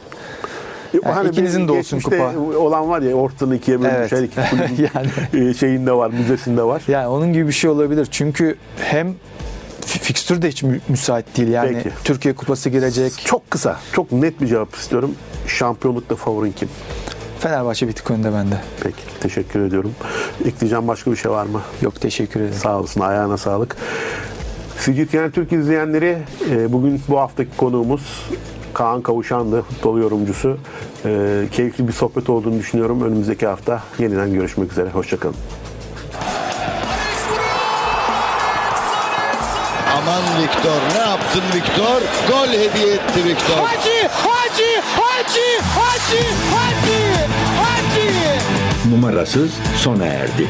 Yani ikinizin de olsun kupa. olan var ya ortadan ikiye bölünmüş Evet. her iki Yani. e, şeyinde var, müzesinde var. Yani onun gibi bir şey olabilir. Çünkü hem fi- fikstür de hiç mü- müsait değil. Yani Peki. Türkiye Kupası girecek. Çok kısa, çok net bir cevap istiyorum. Şampiyonlukta favorin kim? Fenerbahçe bir tık önde bende. Peki, teşekkür ediyorum. Ekleyeceğim başka bir şey var mı? Yok teşekkür ederim. Sağ olasın, ayağına sağlık. Sicilyen Türk izleyenleri, e, bugün bu haftaki konuğumuz Kaan Kavuşan'dı, futbol yorumcusu. E, keyifli bir sohbet olduğunu düşünüyorum. Önümüzdeki hafta yeniden görüşmek üzere. Hoşçakalın. Aman Viktor ne yaptın Viktor? Gol hediye etti Viktor. Hacı, Hacı, Hacı, Hacı, Hacı, Hacı. numarasız sona erdi.